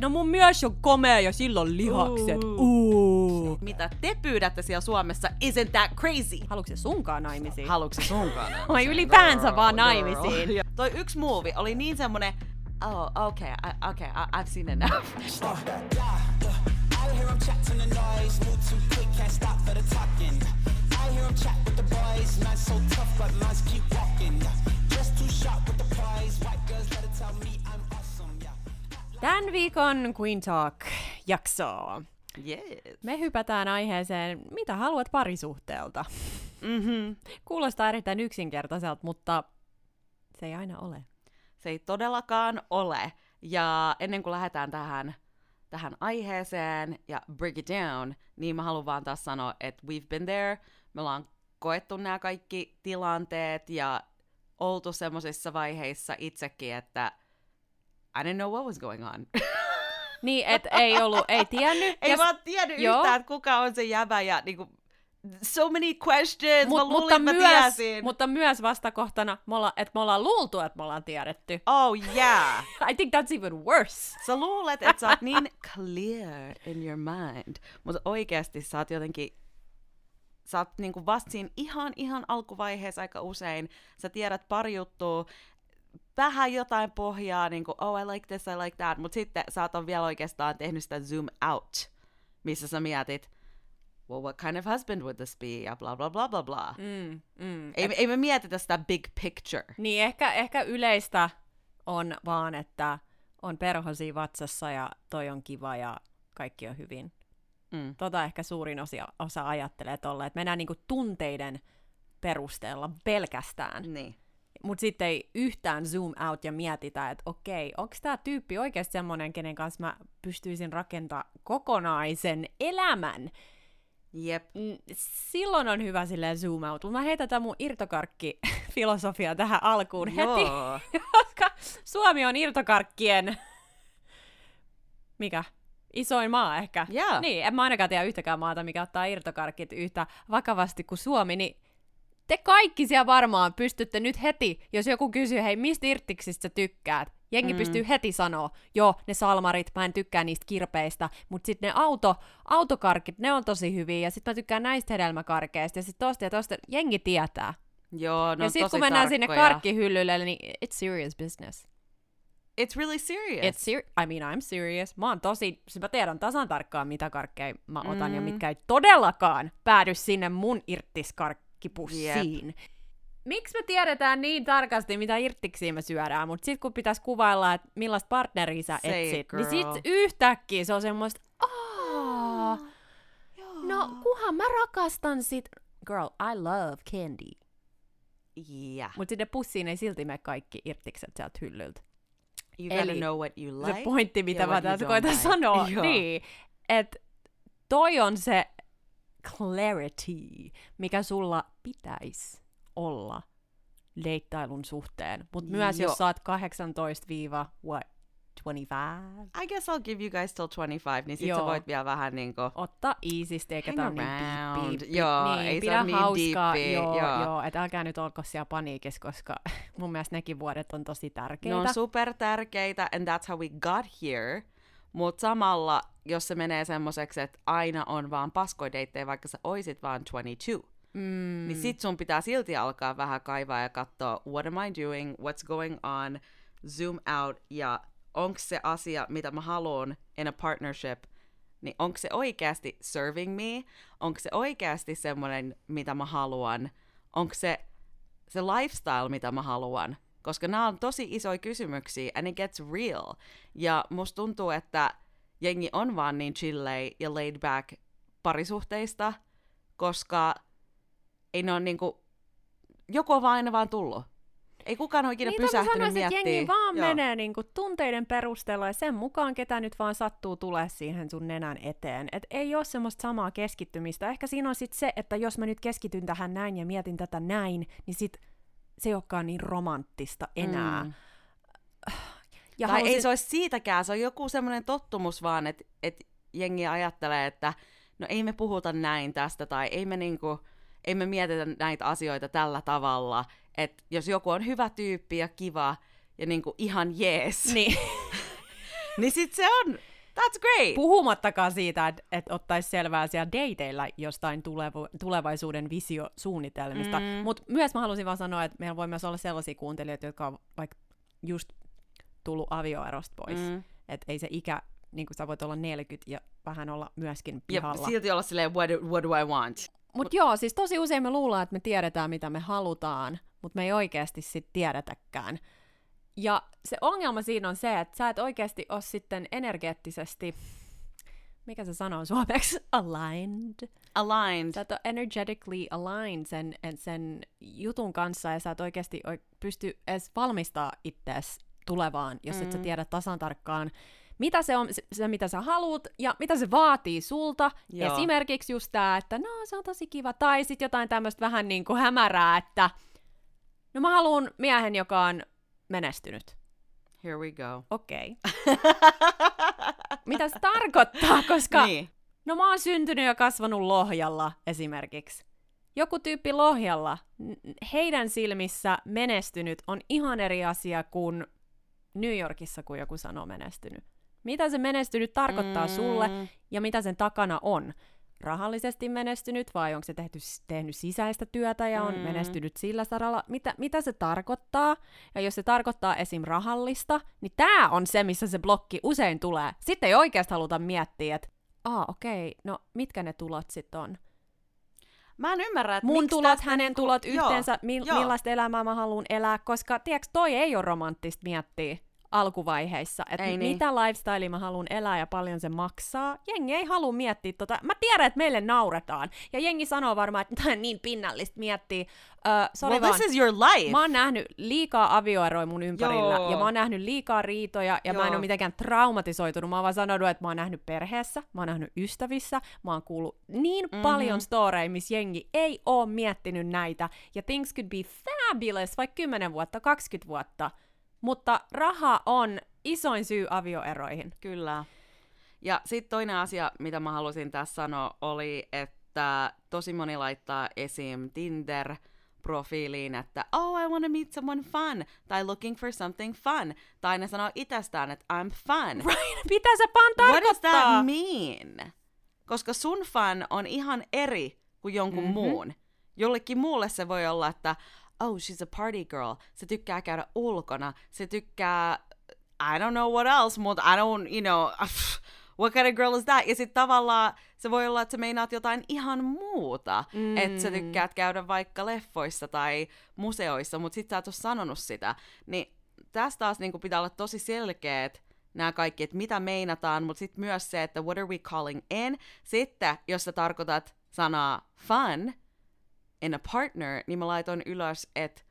no mun mies on komea ja sillä on lihakset. Uu. Mitä te pyydätte siellä Suomessa, isn't that crazy? Haluatko se sunkaan naimisiin? Haluatko se sunkaan? Vai ylipäänsä Girl, vaan girl. naimisiin? Ja Toi yksi movie oli niin semmonen, oh, okay, I, okay, I, I've seen enough. I hear 'em chat to the noise, move too quick, can't stop for the talking. I hear 'em chat with the boys, man so tough, but mans keep walking. Just too sharp with the prize, white girls let it tell me yeah. Tämän viikon Queen Talk-jaksoa. Yes. Me hypätään aiheeseen, mitä haluat parisuhteelta. Mm-hmm. Kuulostaa erittäin yksinkertaiselta, mutta se ei aina ole. Se ei todellakaan ole. Ja ennen kuin lähdetään tähän, tähän aiheeseen ja break it down, niin mä haluan vaan taas sanoa, että we've been there. Me ollaan koettu nämä kaikki tilanteet ja oltu semmoisissa vaiheissa itsekin, että I didn't know what was going on. Niin, et ei ollut, ei tiennyt. ei ja, vaan tiennyt Joo. yhtään, että kuka on se jäbä ja niinku, so many questions, mut, mä luulin, mutta, mä myös, tiesin. mutta myös vastakohtana, me olla, että me ollaan luultu, että me ollaan tiedetty. Oh yeah. I think that's even worse. Sä luulet, että sä oot niin clear in your mind, mutta oikeasti sä oot jotenkin, sä oot niinku vasta siinä ihan, ihan alkuvaiheessa aika usein, sä tiedät pari juttua, vähän jotain pohjaa, niinku, oh I like this, I like that, mutta sitten sä oot vielä oikeastaan tehnyt sitä zoom out, missä sä mietit, well what kind of husband would this be, ja bla bla bla bla bla. Mm, mm. Ei, ei me mietitä sitä big picture. Niin ehkä, ehkä yleistä on vaan, että on perhosi vatsassa ja toi on kiva ja kaikki on hyvin. Mm. Tota ehkä suurin osa, osa ajattelee tolle, että mennään niinku tunteiden perusteella pelkästään. Niin. Mutta sitten ei yhtään zoom out ja mietitä, että okei, onko tämä tyyppi oikeasti semmoinen, kenen kanssa mä pystyisin rakentamaan kokonaisen elämän. Jep. Silloin on hyvä silleen zoom out. Mä heitän tämän mun irtokarkki-filosofia tähän alkuun heti, Joo. koska Suomi on irtokarkkien... Mikä? Isoin maa ehkä. Joo. Niin, en mä ainakaan tiedä yhtäkään maata, mikä ottaa irtokarkit yhtä vakavasti kuin Suomi, niin te kaikki siellä varmaan pystytte nyt heti, jos joku kysyy, hei, mistä irtiksistä sä tykkäät? Jengi mm. pystyy heti sanoa, joo, ne salmarit, mä en tykkää niistä kirpeistä, mutta sitten ne auto, autokarkit, ne on tosi hyviä, ja sitten mä tykkään näistä hedelmäkarkeista, ja sitten tosta ja tosta, jengi tietää. Joo, no ja sitten kun mennään sinne tarkkoja. karkkihyllylle, niin it's serious business. It's really serious. It's ser- I mean, I'm serious. Mä oon tosi, siis mä tiedän tasan tarkkaan, mitä karkkeja mä otan mm. ja mitkä ei todellakaan päädy sinne mun irttiskarkkipussiin. Yep. Miksi me tiedetään niin tarkasti, mitä irttiksiä me syödään, mutta sitten kun pitäisi kuvailla, että millaista partneria sä Say it, etsit, girl. niin sit yhtäkkiä se on semmoista, aah, no kuhan mä rakastan sit, girl, I love candy. Yeah. Mutta sinne pussiin ei silti mene kaikki irttikset sieltä hyllyltä. You gotta Eli know what you like. se pointti, mitä ja mä tässä koitan like. sanoa, Joo. niin, että toi on se clarity, mikä sulla pitäisi olla deittailun suhteen. Mutta myös jos sä oot 18-what, 25, I guess I'll give you guys till 25, niin sit sä voit vielä vähän niinku... otta easisti, eikä tää niin deep, deep, Joo, niin, ei se pidä oo niin hauskaa, deepi, joo, joo. joo. et älkää nyt olko siellä paniikissa, koska mun mielestä nekin vuodet on tosi Ne tärkeitä. on super tärkeitä, and that's how we got here. Mutta samalla, jos se menee semmoiseksi, että aina on vaan paskoideittejä, vaikka sä oisit vaan 22, mm, niin sit sun pitää silti alkaa vähän kaivaa ja katsoa, what am I doing, what's going on, zoom out, ja onko se asia, mitä mä haluan in a partnership, niin onko se oikeasti serving me, onko se oikeasti semmoinen, mitä mä haluan, onko se se lifestyle, mitä mä haluan, koska nämä on tosi isoja kysymyksiä, and it gets real. Ja musta tuntuu, että jengi on vaan niin chillei ja laid back parisuhteista, koska ei ne on niinku, joku on vaan aina vaan tullut. Ei kukaan ole ikinä niin, pysähtynyt sanoisin, että miettimään. jengi vaan Joo. menee niinku tunteiden perusteella ja sen mukaan, ketä nyt vaan sattuu tulee siihen sun nenän eteen. Et ei ole semmoista samaa keskittymistä. Ehkä siinä on sit se, että jos mä nyt keskityn tähän näin ja mietin tätä näin, niin sit se ei olekaan niin romanttista enää. Mm. Ja tai halusin- ei se olisi siitäkään, se on joku semmoinen tottumus vaan, että et jengi ajattelee, että no ei me puhuta näin tästä, tai ei me niinku, ei me mietitä näitä asioita tällä tavalla, että jos joku on hyvä tyyppi ja kiva ja niinku ihan jees, Niin. niin sit se on, That's great. Puhumattakaan siitä, että et ottaisi selvää siellä dateilla jostain tulevo- tulevaisuuden visiosuunnitelmista. Mm. Mutta myös mä halusin vaan sanoa, että meillä voi myös olla sellaisia kuuntelijoita, jotka on vaikka just tullut avioerosta pois. Mm. Että ei se ikä, niin kuin sä voit olla 40 ja vähän olla myöskin ja pihalla. silti olla silleen, what, what do I want? Mutta joo, siis tosi usein me luullaan, että me tiedetään, mitä me halutaan, mutta me ei oikeasti sit tiedetäkään. Ja se ongelma siinä on se, että sä et oikeasti ole sitten energeettisesti, mikä se sanoo suomeksi, aligned. Aligned. Sä et ole energetically aligned sen, sen jutun kanssa ja sä et oikeasti oi- pysty edes valmistaa itseäsi tulevaan, jos mm. et sä tiedä tasan tarkkaan, mitä se on, se, se mitä sä haluat ja mitä se vaatii sulta. Joo. Esimerkiksi just tää, että no se on tosi kiva. Tai sitten jotain tämmöistä vähän niin kuin hämärää, että no mä haluan miehen, joka on menestynyt. Here we go. Okei. Okay. mitä se tarkoittaa, koska Niin. No mä oon syntynyt ja kasvanut Lohjalla esimerkiksi. Joku tyyppi Lohjalla, heidän silmissä menestynyt on ihan eri asia kuin New Yorkissa, kun joku sanoo menestynyt. Mitä se menestynyt tarkoittaa mm. sulle ja mitä sen takana on? Rahallisesti menestynyt vai onko se tehty, tehnyt sisäistä työtä ja on mm. menestynyt sillä saralla? Mitä, mitä se tarkoittaa? Ja jos se tarkoittaa esim. rahallista, niin tämä on se, missä se blokki usein tulee. Sitten ei oikeasti haluta miettiä, että aa okei, no mitkä ne tulot sitten on? Mä en ymmärrä, että Mun tulot, tästä hänen niinku- tulot, Joo, yhteensä, mi- joo. millaista elämää mä haluan elää, koska tiedätkö, toi ei ole romanttista miettiä alkuvaiheissa, että Ei niin. mitä lifestyle mä haluan elää ja paljon se maksaa. Jengi ei halua miettiä tota. Mä tiedän, että meille nauretaan. Ja jengi sanoo varmaan, että tämä on niin pinnallista miettiä. Öö, sorry Well, vaan. this is your life. Mä oon nähnyt liikaa avioeroja mun ympärillä, Joo. ja mä oon nähnyt liikaa riitoja, ja mä en Joo. ole mitenkään traumatisoitunut. Mä oon vaan sanonut, että mä oon nähnyt perheessä, mä oon nähnyt ystävissä, mä oon kuullut niin mm-hmm. paljon storeja, missä jengi ei oo miettinyt näitä, ja things could be fabulous vaikka 10 vuotta, 20 vuotta, mutta raha on isoin syy avioeroihin. Kyllä. Ja sitten toinen asia, mitä mä halusin tässä sanoa, oli, että tosi moni laittaa esim. Tinder-profiiliin, että oh, I want to meet someone fun, tai looking for something fun, tai ne sanoo itsestään, että I'm fun. Right, mitä se pan What does tarkoittaa? that mean? Koska sun fun on ihan eri kuin jonkun mm-hmm. muun. Jollekin muulle se voi olla, että oh, she's a party girl. Se tykkää käydä ulkona. Se tykkää, I don't know what else, mutta I don't, you know, what kind of girl is that? Ja sitten tavallaan se voi olla, että sä meinaat jotain ihan muuta. Mm. Että sä tykkäät käydä vaikka leffoissa tai museoissa, mutta sit sä et ole sanonut sitä. Niin tästä taas niinku pitää olla tosi selkeät nämä kaikki, että mitä meinataan, mutta sitten myös se, että what are we calling in. Sitten, jos sä tarkoitat sanaa fun in a partner, niin mä laitoin ylös, että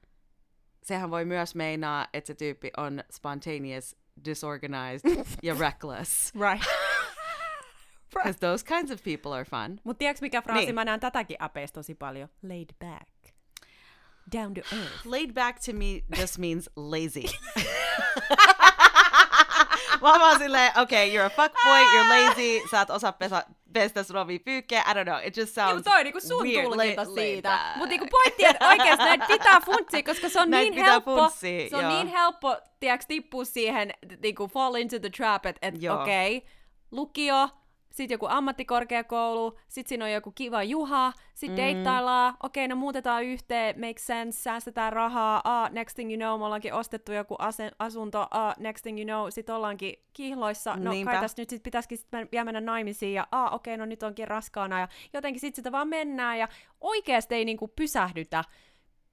sehän voi myös meinaa, että se tyyppi on spontaneous, disorganized ja reckless. Right. Because those kinds of people are fun. Mutta tiedätkö mikä fraasi? Niin. Mä näen tätäkin apeista tosi paljon. Laid back. Down to earth. Laid back to me just means lazy. Mä oon vaan silleen, okay, you're a fuckboy, you're lazy, sä et osaa pesa, pestä sun omia pyykkejä, I don't know, it just Niin, sounds mut toi on niinku sun weird. tulkinta Laid- siitä. Mutta niinku pointti, että oikeasti näitä pitää funtsia, koska se on Näitä niin helppo, funtsia, se on joo. niin helppo, tiedätkö, tippua siihen, niinku fall into the trap, että et, okei, okay, lukio, sitten joku ammattikorkeakoulu, sitten siinä on joku kiva juha, sitten mm. deittaillaan, okei, okay, no muutetaan yhteen, makes sense, säästetään rahaa, ah, next thing you know, me ollaankin ostettu joku ase- asunto, ah, next thing you know, sitten ollaankin kihloissa, no Niinpä. kai tässä nyt sit pitäisikin sit men- vielä mennä naimisiin, ja ah, okei, okay, no nyt onkin raskaana, ja jotenkin sitten sitä vaan mennään, ja oikeasti ei niinku pysähdytä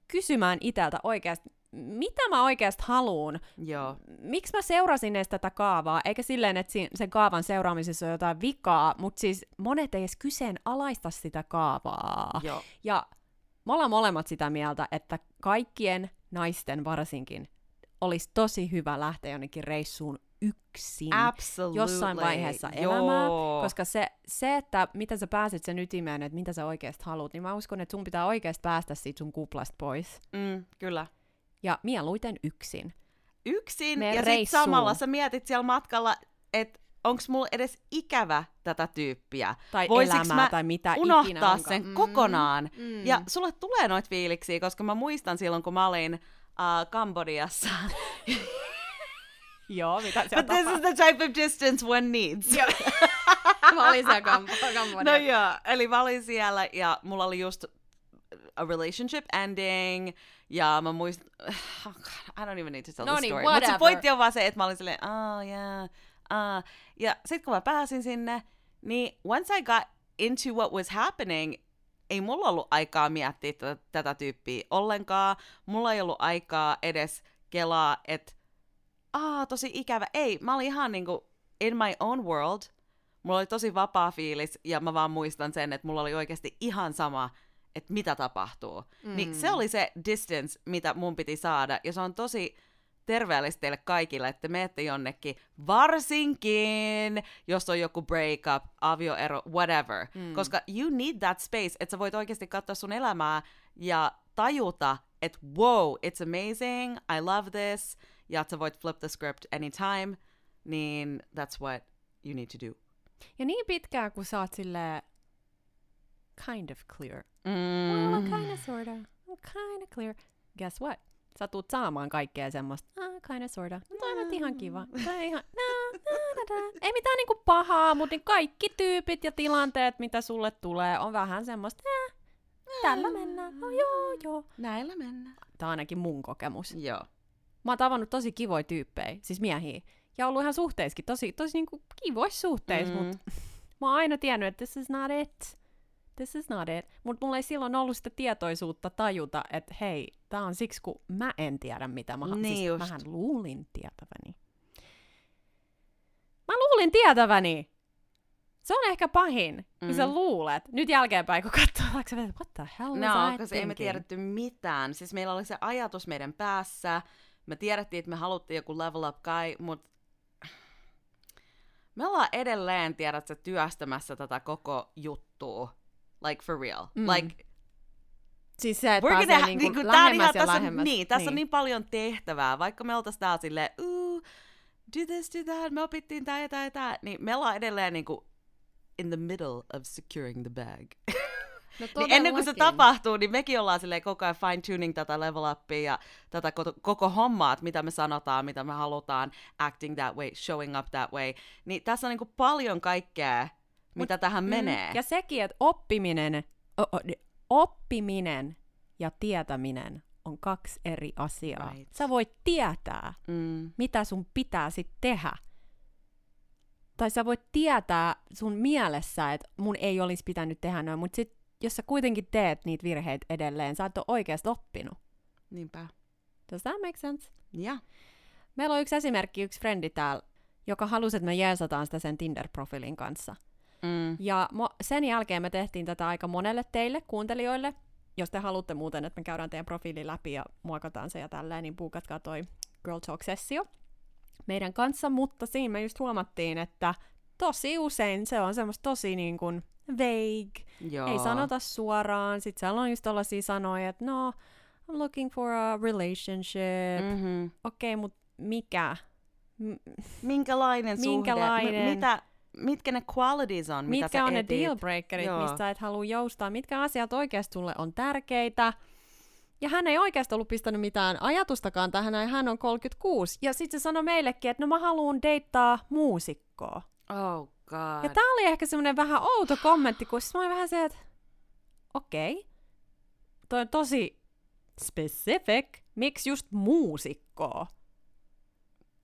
kysymään iteltä oikeasti, mitä mä oikeasti haluun, Joo, miksi mä seurasin edes tätä kaavaa, eikä silleen, että si- sen kaavan seuraamisessa on jotain vikaa, mutta siis monet ei edes kyseenalaista sitä kaavaa. joo. Ja me ollaan molemmat sitä mieltä, että kaikkien naisten varsinkin olisi tosi hyvä lähteä jonnekin reissuun yksin Absolutely. jossain vaiheessa Joo. elämää, koska se, se, että mitä sä pääset sen ytimeen, että mitä sä oikeasti haluat, niin mä uskon, että sun pitää oikeasti päästä siitä sun kuplasta pois. Mm, kyllä. Ja mieluiten yksin. Yksin, Mene ja sitten samalla sä mietit siellä matkalla, että onks mulla edes ikävä tätä tyyppiä? Tai Voisiks elämää mä tai mitä ikinä unohtaa onkaan. sen Mm. kokonaan? Mm. Ja sulle tulee noit fiiliksiä, koska mä muistan silloin, kun mä olin uh, Kambodiassa. Joo, mitä But siellä this is the type of distance one needs. Mä olin siellä kam- kammonen. No joo, eli mä olin siellä ja mulla oli just a relationship ending ja mä muistan, oh God, I don't even need to tell No the niin, story. Mutta se whatever. pointti on vaan se, että mä olin silleen, oh yeah, uh. Ja sit kun mä pääsin sinne, niin once I got into what was happening, ei mulla ollut aikaa miettiä tätä, tätä tyyppiä ollenkaan. Mulla ei ollut aikaa edes kelaa, että aa, tosi ikävä. Ei, mä olin ihan niinku in my own world. Mulla oli tosi vapaa fiilis ja mä vaan muistan sen, että mulla oli oikeasti ihan sama, että mitä tapahtuu. Mm. Niin se oli se distance, mitä mun piti saada. Ja se on tosi terveellistä teille kaikille, että menette jonnekin, varsinkin jos on joku breakup, avioero, whatever. Mm. Koska you need that space, että sä voit oikeasti katsoa sun elämää ja tajuta, että wow, it's amazing, I love this, ja että sä voit flip the script anytime, niin that's what you need to do. Ja niin pitkään, kun sä oot silleen kind of clear. Mm. Well, kind of sorta. Kind of clear. Guess what? Sä tuut saamaan kaikkea semmoista, ah, kind of sorta. No toi on ihan kiva. Toi on ihan, na, na, na, na. Ei mitään niinku pahaa, mutta niin kaikki tyypit ja tilanteet, mitä sulle tulee, on vähän semmoista, äh, tällä mennään. No joo, joo. Näillä mennään. Tää on ainakin mun kokemus. Joo. Mä oon tavannut tosi kivoja tyyppejä, siis miehiä. Ja ollut ihan suhteissakin, tosi, tosi niinku kivoissa suhteissa, mm. mutta mä oon aina tiennyt, että this is not it. This is not it. Mutta mulla ei silloin ollut sitä tietoisuutta tajuta, että hei, tää on siksi, kun mä en tiedä, mitä mä haluan. Niin siis just. mähän luulin tietäväni. Mä luulin tietäväni! Se on ehkä pahin, kun sä Mm. luulet. Nyt jälkeenpäin, kun katsoo, vet, what the hell was No, I koska ei me thinking? tiedetty mitään. Siis meillä oli se ajatus meidän päässä. Me tiedettiin, että me haluttiin joku level up guy, mutta me ollaan edelleen, tiedätkö, työstämässä tätä koko juttua. Like for real. Mm. Like, Siis se, että pääsee niinku niinku, lähemmäs ihan, ja tässä, on, lähemmäs. niin, tässä on niin paljon tehtävää. Vaikka me oltais täällä silleen, ooh, do this, do that, me opittiin tää ja tää ja tää, niin me ollaan edelleen niinku in the middle of securing the bag. No Niin ennen kuin se tapahtuu, niin mekin ollaan silleen koko ajan fine-tuning tätä level upia ja tätä koko, koko hommaa, että mitä me sanotaan, mitä me halutaan, acting that way, showing up that way. Niin tässä on niinku paljon kaikkea, mitä tähän menee. Mm, ja sekin, että oppiminen, o, o, di- oppiminen ja tietäminen on kaksi eri asiaa. Right. Sä voit tietää, Mm, mitä sun pitää sit tehdä. Tai sä voit tietää sun mielessä, että mun ei olisi pitänyt tehdä noin, mutta sit, jos sä kuitenkin teet niitä virheitä edelleen, sä et ole oikeasti oppinut. niinpä. Does that make sense? Ja. Meillä on yksi esimerkki, yksi frendi täällä, joka halusi, että me jeesataan sitä sen Tinder-profiilin kanssa. Mm. Ja mo- sen jälkeen me tehtiin tätä aika monelle teille, kuuntelijoille. Jos te haluatte muuten, että me käydään teidän profiili läpi ja muokataan se ja tälleen, niin buukatkaa toi Girl Talk-sessio meidän kanssa. Mutta siinä me just huomattiin, että tosi usein se on semmoista tosi niin kuin vague. Joo. Ei sanota suoraan. Sitten siellä on just tollasia sanoja, että no, I'm looking for a relationship. Mm. Mm-hmm. Okei, okay, mutta mikä? M- Minkälainen, Minkälainen? suhde? M- mitä, mitkä ne qualities on, mitä mitkä sä on ne etit? dealbreakerit, Joo. mistä sä et halua joustaa, mitkä asiat oikeasti sulle on tärkeitä. Ja hän ei oikeasti ollut pistänyt mitään ajatustakaan tähän, ja hän on 36. Ja sitten se sanoi meillekin, että no mä haluan deittaa muusikkoa. Oh god. Ja tää oli ehkä semmoinen vähän outo kommentti, kun siis mä olin vähän se, että okei, okay. toi on tosi specific, miksi just muusikkoa?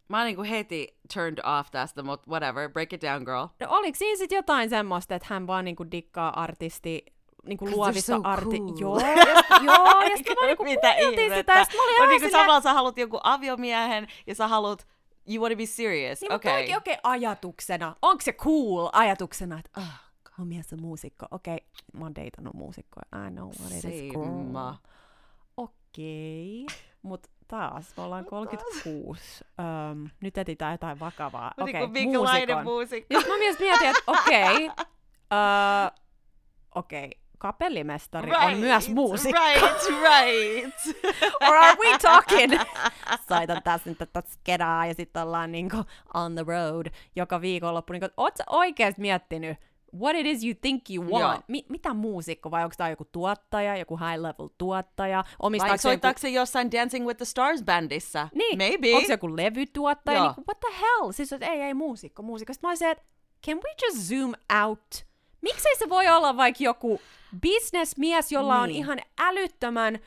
Mä oon niinku heti turned off tästä, mutta whatever, break it down girl. No oliko siinä sitten jotain semmoista, että hän vaan niinku dikkaa artisti, niinku luovista so arti... cool. Joo, ja, joo, ja sitten mä niinku Mitä kuunneltiin ihmettä? sitä, ja sit mä olin niinku silleen, samalla sä haluat joku aviomiehen ja sä haluat, you wanna be serious. niin, mutta okay. oikein, okei, ajatuksena. Onko se cool ajatuksena, että ah, mun mies on muusikko. Okei, okay, mä oon deitannut muusikkoja. I know what it is. Same. Okei, mutta taas me ollaan 36. Öm, nyt etsitään jotain vakavaa. Mut Okei, niinku minkälainen muusikon. muusikko? Nyt mä myös mietin, että okei, öö, okei, kapellimestari on myös muusikko. Right, right. Or are we talking? Soitan tässä nyt tätä skedaa ja sitten ollaan niinku on the road joka viikonloppu. Niinku, oot sä oikeesti miettinyt, what it is you think you want. Joo. Mi- mitä muusikko, vai onko tämä joku tuottaja, joku high level tuottaja? Vai Omistaako se joku, soittaako se jossain Dancing with the Stars bändissa? niin, Maybe. onko se joku levytuottaja? Joo. Niin kuin, what the hell? Siis että ei, ei muusikko, muusikko. Sitten mä olisin, että can we just zoom out? Miksei se voi olla vaikka joku businessmies, jolla on Niin. ihan älyttömän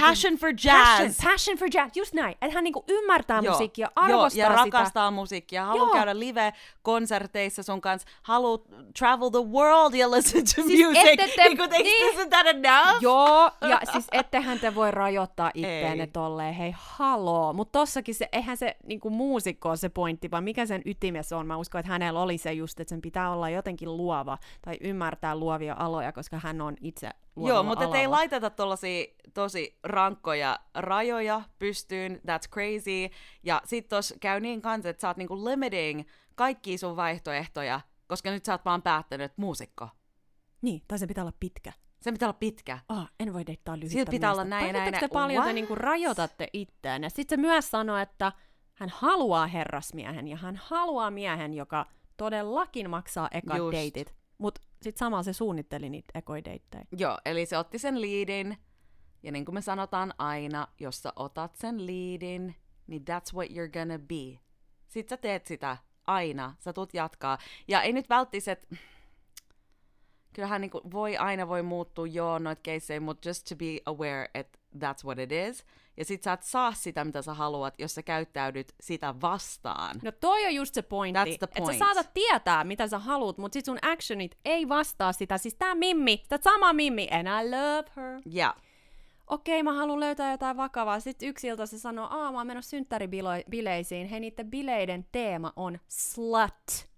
Passion for jazz. Passion, passion for jazz, just näin. Että hän niinku ymmärtää Joo, musiikkia, joo, arvostaa ja sitä. rakastaa musiikkia, haluaa Joo. käydä live-konserteissa sun kanssa, haluaa travel the world ja listen to Siis music. ette te- niin kuin, niin. isn't that enough? Joo, ja siis ettehän te voi rajoittaa itteenne Ei. tolleen, hei haloo. Mutta tossakin se, eihän se niinku muusikko ole se pointti, vaan mikä sen ytimessä on. Mä uskon, että hänellä oli se just, että sen pitää olla jotenkin luova tai ymmärtää luovia aloja, koska hän on itse Joo, mutta ei laiteta tollasia tosi rankkoja rajoja pystyyn, that's crazy. Ja sit tos käy niin kanssa, että sä oot niinku limiting kaikkia sun vaihtoehtoja, koska nyt sä oot vaan päättänyt, että muusikko. Niin, tai se pitää olla pitkä. Se pitää olla pitkä. Ah, en voi deittaa lyhyttä Sillä pitää olla näin ja näin, Tajuatteko te näin. paljon te What? niinku rajoitatte itteenne? Sitten se myös sanoi, että hän haluaa herrasmiehen ja hän haluaa miehen, joka todellakin maksaa ekat Just. deitit. Mutta sitten samalla se suunnitteli niitä ekoja deittejä. Joo, eli se otti sen liidin. Ja niin kuin me sanotaan aina, jos sä otat sen liidin, niin that's what you're gonna be. Sitten sä teet sitä aina, sä tulet jatkaa. Ja ei nyt välttis, että kyllähän niinku voi aina voi muuttua joo noit keissejä, mutta just to be aware, että that's what it is. Ja sit sä et saa sitä, mitä sä haluat, jos sä käyttäydyt sitä vastaan. No toi on just se pointti, That's the että sä point. saatat tietää, mitä sä haluat, mutta sit sun actionit ei vastaa sitä. Siis tää Mimmi, tää sama Mimmi, and I love her. Ja, Okei, mä haluan löytää jotain vakavaa. Sitten yksi ilta se sanoo, aa mä oon menossa synttäribileisiin. Hei, niiden bileiden teema on slut.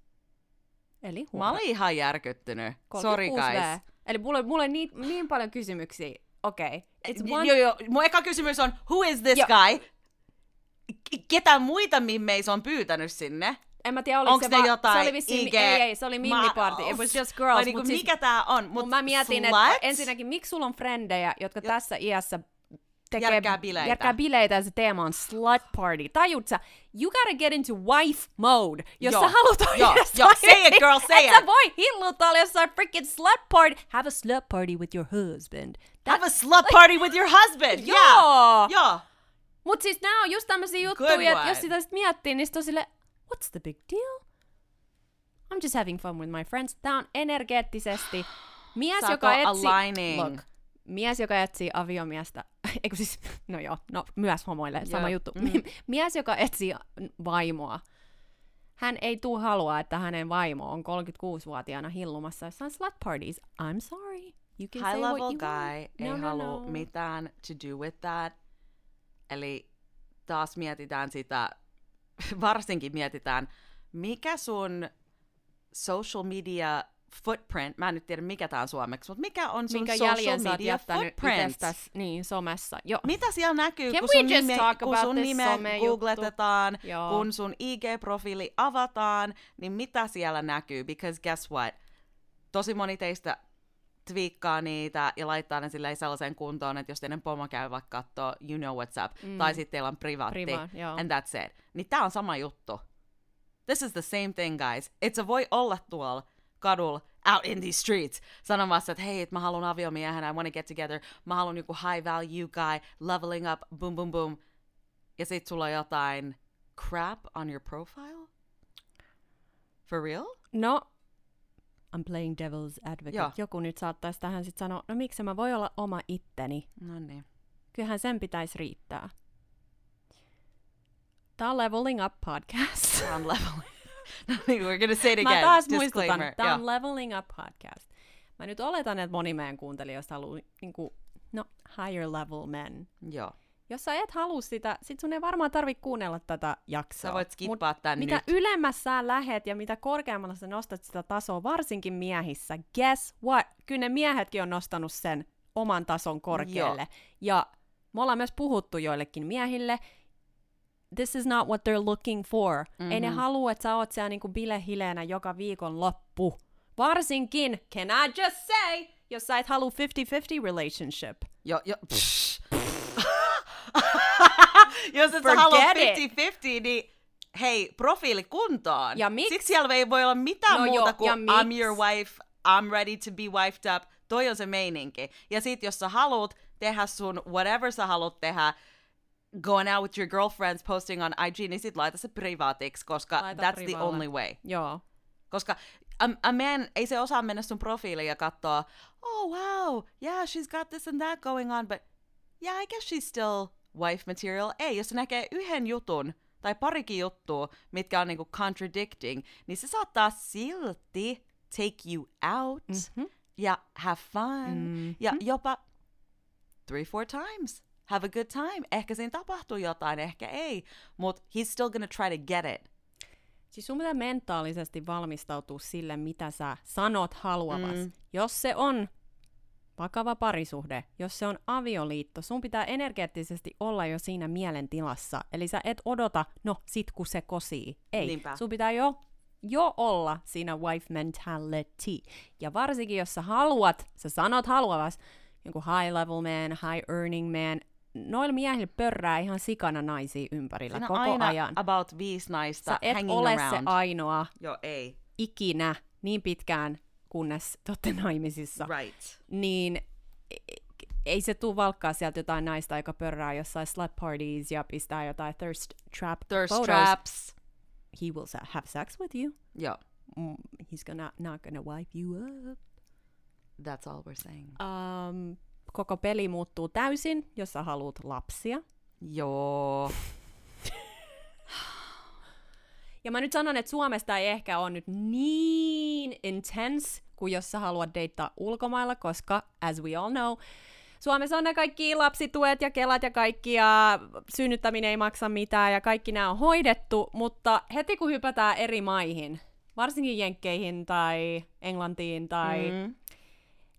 Eli mä huora. olin ihan järkyttynyt. Sorry 36 guys. V. Eli mulla, mulla on niin, niin paljon kysymyksiä. Okei. Okay. It's one... Joo, joo. Mun eka kysymys on, who is this Joo. guy? Ketä muita mimmei se on pyytänyt sinne? En mä tiedä, oliko Onko se va- jotain Se oli vissiin, IG? ei, ei, se oli mimmiparty. It was just girls. Vai niinku, siis, mikä tää on? Mut, mä mietin, että ensinnäkin, miksi sulla on frendejä, jotka tässä iässä tekee, Järkkää bileitä. järkkää bileitä ja se teema on slut party. Tajut sä, you gotta get into wife mode, jos Joo. sä haluat Joo, joo, say it, girl, say et sä it. voi hilluttaa jossain freaking slut party. Have a slut party with your husband. Have a slut party with your husband! Joo. Yeah. Joo! Mut siis nää on just tämmösiä juttuja, että jos sitä sit miettii, niin sit on sille, what's the big deal? I'm just having fun with my friends. Tää on energeettisesti mies, Saako joka etsii... aligning? Look, mies, joka etsii aviomiestä, eikö siis, no joo, no myös homoille, sama Joo, juttu. mm. mies, joka etsii vaimoa, hän ei tuu halua, että hänen vaimo on 36-vuotiaana hillumassa jossain slut parties. I'm sorry. You can High say level what you guy want. ei no, no, halua no. mitään to do with that. Eli taas mietitään sitä, varsinkin mietitään, mikä sun social media footprint, mä en nyt tiedä mikä tää on suomeksi, mutta mikä on sun Minkä social media footprint? niin, somessa. Joo. Mitä siellä näkyy, Can kun sun, nime, kun sun nime googletetaan, Joo. kun sun IG-profiili avataan, niin mitä siellä näkyy? Because guess what? Tosi moni teistä twiikkaa niitä ja laittaa ne silleen sellaiseen kuntoon, että jos teidän pomo käy vaikka kattoo, you know what's up, mm. tai sitten teillä on privaatti, Priva, joo. and that's it. Niin tää on sama juttu. This is the same thing, guys. Et sä voi olla tuolla kadulla, out in these streets, sanomassa, että hei, et mä haluan aviomiehen, I wanna get together, mä haluan joku high value guy, leveling up, boom, boom, boom. Ja sit sulla on jotain crap on your profile? For real? No, I'm playing devil's advocate. Joo. Joku nyt saattaisi tähän sitten sanoa, no miksi mä voi olla oma itteni? No niin. Kyllähän sen pitäisi riittää. Tää on Leveling Up podcast. On leveling. niin, we're gonna say it Mä again. taas Disclaimer. muistutan, tää on. Leveling Up podcast. Mä nyt oletan, että moni meidän kuuntelijoista haluaa, niin kuin, no, higher level men. Joo. Jos sä et halua sitä, sit sun ei varmaan tarvitse kuunnella tätä jaksoa. Sä voit skippaa tän mitä nyt. ylemmäs sä lähet ja mitä korkeammalla sä nostat sitä tasoa, varsinkin miehissä, guess what? Kyllä ne miehetkin on nostanut sen oman tason korkealle. Joo. Ja me ollaan myös puhuttu joillekin miehille, this is not what they're looking for. Mm-hmm. Ei ne halua, että sä oot siellä niinku bilehileenä joka viikon loppu. Varsinkin, can I just say, jos sä et halua 50-50 relationship. Joo, jo. Jos et sä halua Forget it. 50-50, niin hei, profiili kuntoon. Ja miksi? Sitten siellä ei voi olla mitään No muuta joo, kuin I'm miksi? your wife, I'm ready to be wifed up. Toi on se meininki. Ja sit jos sä haluat tehdä sun whatever sä haluat tehdä, going out with your girlfriends, posting on IG, niin sit laita se privaatiksi, koska Laita that's the privaalle. only way. Joo. Koska a, a man, ei se osaa mennä sun profiiliin ja katsoa, oh wow, yeah, she's got this and that going on, but yeah, I guess she's still wife material. Ei, jos se näkee yhden jutun tai parikin juttua, mitkä on niinku contradicting, niin se saattaa silti take you out Mhm. ja have fun ja jopa three, four times. Have a good time. Ehkä siinä tapahtuu jotain, ehkä ei, mutta he's still gonna try to get it. Siis sun pitää mentaalisesti valmistautua sille, mitä sä sanot haluavas. Mm. Jos se on vakava parisuhde, jos se on avioliitto, sun pitää energeettisesti olla jo siinä mielentilassa. Eli sä et odota, no sit kun se kosii. Ei, Niinpä. sun pitää jo, jo olla siinä wife mentality. Ja varsinkin jos sä haluat, sä sanot haluavas, joku high level man, high earning man, noilla miehillä pörrää ihan sikana naisia ympärillä Siinä koko aina ajan. about viisi naista Sä et hanging ole around. se ainoa Joo, ei. ikinä niin pitkään, kunnes te olette naimisissa. Right. Niin e- ei se tuu valkkaa sieltä jotain naista, joka pörrää jossain slut parties ja pistää jotain thirst trap Thirst photos. traps. He will have sex with you. Joo, Mm, he's gonna, not gonna wipe you up. that's all we're saying. Um, koko peli muuttuu täysin, jos sä haluat lapsia. Joo. Ja mä nyt sanon, että Suomesta ei ehkä ole nyt niin intense kuin jos sä haluat deittaa ulkomailla, koska as we all know, Suomessa on ne kaikki lapsituet ja kelat ja kaikki ja synnyttäminen ei maksa mitään ja kaikki nämä on hoidettu, mutta heti kun hypätään eri maihin, varsinkin Jenkkeihin tai Englantiin tai Mm.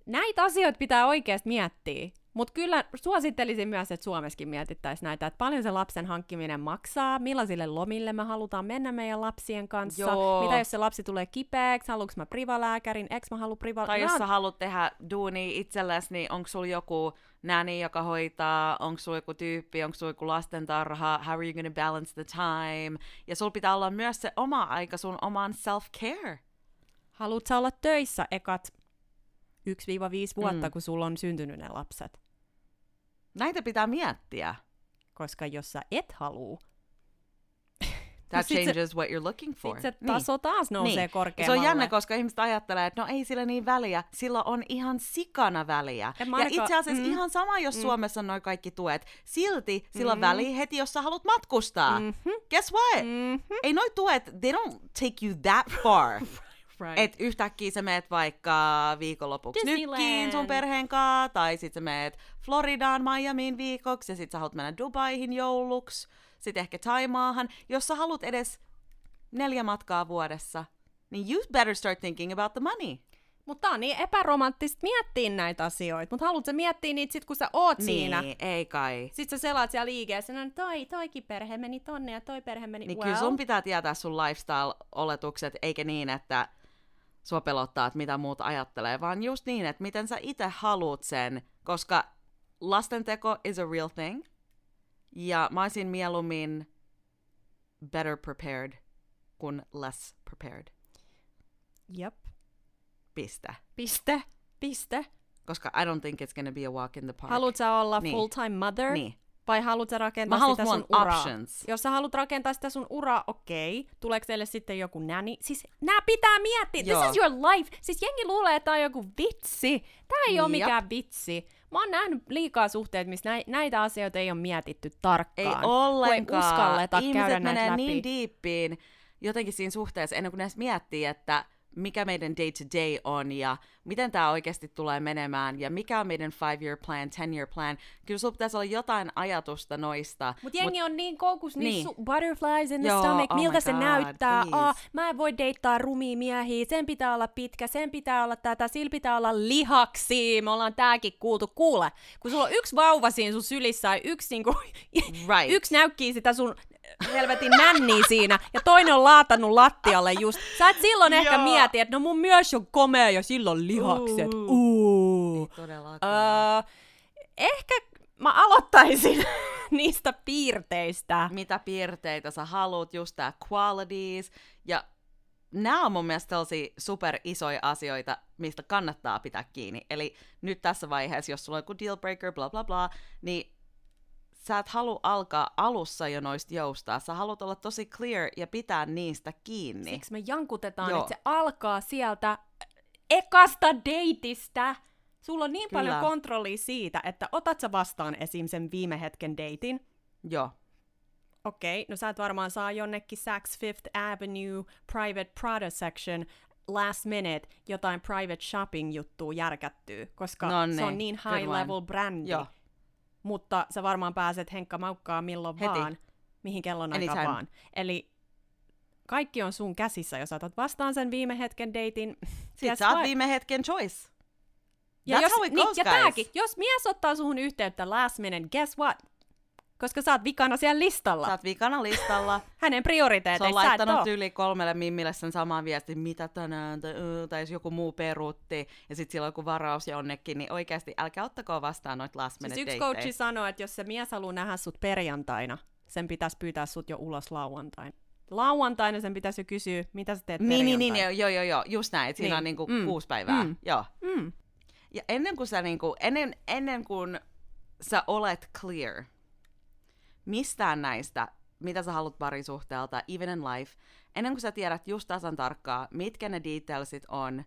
Näitä asioita pitää oikeasti miettiä. Mutta kyllä suosittelisin myös, että Suomessakin mietittäisiin näitä, että paljon se lapsen hankkiminen maksaa, millaisille lomille me halutaan mennä meidän lapsien kanssa, Joo. mitä jos se lapsi tulee kipeäksi, haluanko mä privalääkärin, eikö mä halua priva... Tai jos sä haluat tehdä duuni itsellesi, niin onko sulla joku nanny, joka hoitaa, onko sulla joku tyyppi, onko sulla joku lastentarha, how are you gonna balance the time? Ja sulla pitää olla myös se oma aika sun oman self-care. Haluat sä olla töissä ekat 1-5 vuotta, Mm. kun sulla on syntynyt ne lapset? Näitä pitää miettiä. Koska jos sä et halua, That se- changes what you're looking for. sit se taso taas nousee Niin. Ja korkeammalle. Se on jännä, koska ihmiset ajattelee, että no ei sillä niin väliä. Sillä on ihan sikana väliä. En mä Ja itse asiassa mm. ihan sama, jos Suomessa on noin kaikki tuet. Silti sillä on Mm. väliä heti, jos sä haluat matkustaa. Mhm. Guess what? Mhm. Ei noi tuet, they don't take you that far. Right. Et yhtäkkiä sä meet vaikka viikonlopuksi Disneyland. nykkiin sun perheen kanssa, tai sit sä meet Floridaan, Miamiin viikoksi, ja sit sä haluat mennä Dubaihin jouluksi, sit ehkä Taimaahan. Jos sä haluat edes neljä matkaa vuodessa, niin you better start thinking about the money. Mutta on niin epäromanttista miettiä näitä asioita. Mutta haluat sä miettiä niitä sit, kun sä oot siinä? Niin, ei kai. Sitten sä selaat siellä liikeessä, no toi, toikin perhe meni tonne ja toi perhe meni... Niin well, kyllä sun pitää tietää sun lifestyle-oletukset, eikä niin, että sua pelottaa, että mitä muut ajattelee, vaan just niin, että miten sä itse haluut sen, koska lastenteko is a real thing, ja mä olisin mieluummin better prepared kuin less prepared. Jep. Piste. Piste. Piste. Koska I don't think it's gonna be a walk in the park. Haluat sä olla Niin. full-time mother? Niin. Vai haluat sä rakentaa Mä sitä sun uraa? options. Jos sä haluat rakentaa sitä sun uraa, okei. Okay. Tuleeko teille sitten joku näni? Siis nää pitää miettiä. Joo. This is your life. Siis jengi luulee, että tää on joku vitsi. Tää ei ole Jep. mikään vitsi. Mä oon nähnyt liikaa suhteet, missä näi- näitä asioita ei ole mietitty tarkkaan. Ei ollenkaan. ei uskalleta Ihmiset käydä näitä menee läpi. niin diippiin jotenkin siinä suhteessa, ennen kuin ne edes miettii, että mikä meidän day to day on ja miten tämä oikeasti tulee menemään ja mikä on meidän five year plan, ten year plan. Kyllä sulla pitäisi olla jotain ajatusta noista. Mut jengi on niin koukus, niin, Niin. Su- butterflies in the Joo, stomach, oh miltä se God, näyttää. please. Ah, mä en voi deittaa rumia miehiä, sen pitää olla pitkä, sen pitää olla tätä, sillä pitää olla lihaksi. Me ollaan tääkin kuultu. Kuule, kun sulla on yksi vauva siinä sun sylissä ja yksi, niinku, Right. yksi näykkii sitä sun helvetin nänniä siinä, ja toinen on laatannut lattialle just. Sä et silloin ehkä Joo. mieti, että no mun myös on komea ja sillä on lihakset. Uu. Uu. Todellakaan. Öö, ehkä mä aloittaisin niistä piirteistä. mitä piirteitä sä haluat, just tää qualities, ja nämä on mun mielestä sellaisia super isoja asioita, mistä kannattaa pitää kiinni. Eli nyt tässä vaiheessa, jos sulla on joku deal breaker, bla bla bla, niin sä et halua alkaa alussa jo noista joustaa. Sä haluat olla tosi clear ja pitää niistä kiinni. Siksi me jankutetaan, Joo. että se alkaa sieltä ekasta deitistä. Sulla on niin Kyllä. paljon kontrollia siitä, että otat sä vastaan esim. sen viime hetken deitin. Joo. Okei, no sä et varmaan saa jonnekin Saks Fifth Avenue Private Prada Section last minute jotain private shopping juttua järkättyä, koska No se niin, on niin good high level brändi. Joo. Mutta sä varmaan pääset Henkka Maukkaa milloin Heti. vaan, mihin kellon aikaan vaan. Eli kaikki on sun käsissä, jos otat vastaan sen viime hetken deitin. Sitten sä oot viime hetken choice. Ja, That's jos, how it niin, goes, ja guys. tääkin, jos mies ottaa suhun yhteyttä last minute, guess what? Koska sä oot vikana siellä listalla. Sä oot vikana listalla. Hänen Se prioriteeteissa on laittanut yli kolmelle mimmille sen saman viestin, mitä tänään, tai, tai jos joku muu peruutti, ja sitten sillä on joku varaus jonnekin, niin oikeasti älkää ottako vastaan noita last Siis yksi coachi sanoi, että jos se mies haluaa nähdä sut perjantaina, sen pitäisi pyytää sut jo ulos lauantaina. Lauantaina sen pitäisi jo kysyä, mitä sä teet Niin, niin, niin, joo, joo, joo, just näin, siinä Niin. on niinku Mm. kuusi päivää, Mm. joo. Mm. Ja ennen kuin sä niinku, ennen, ennen kuin sä olet clear mistään näistä, mitä sä haluat parisuhteelta, even in life, ennen kuin sä tiedät just tasan tarkkaa, mitkä ne detailsit on,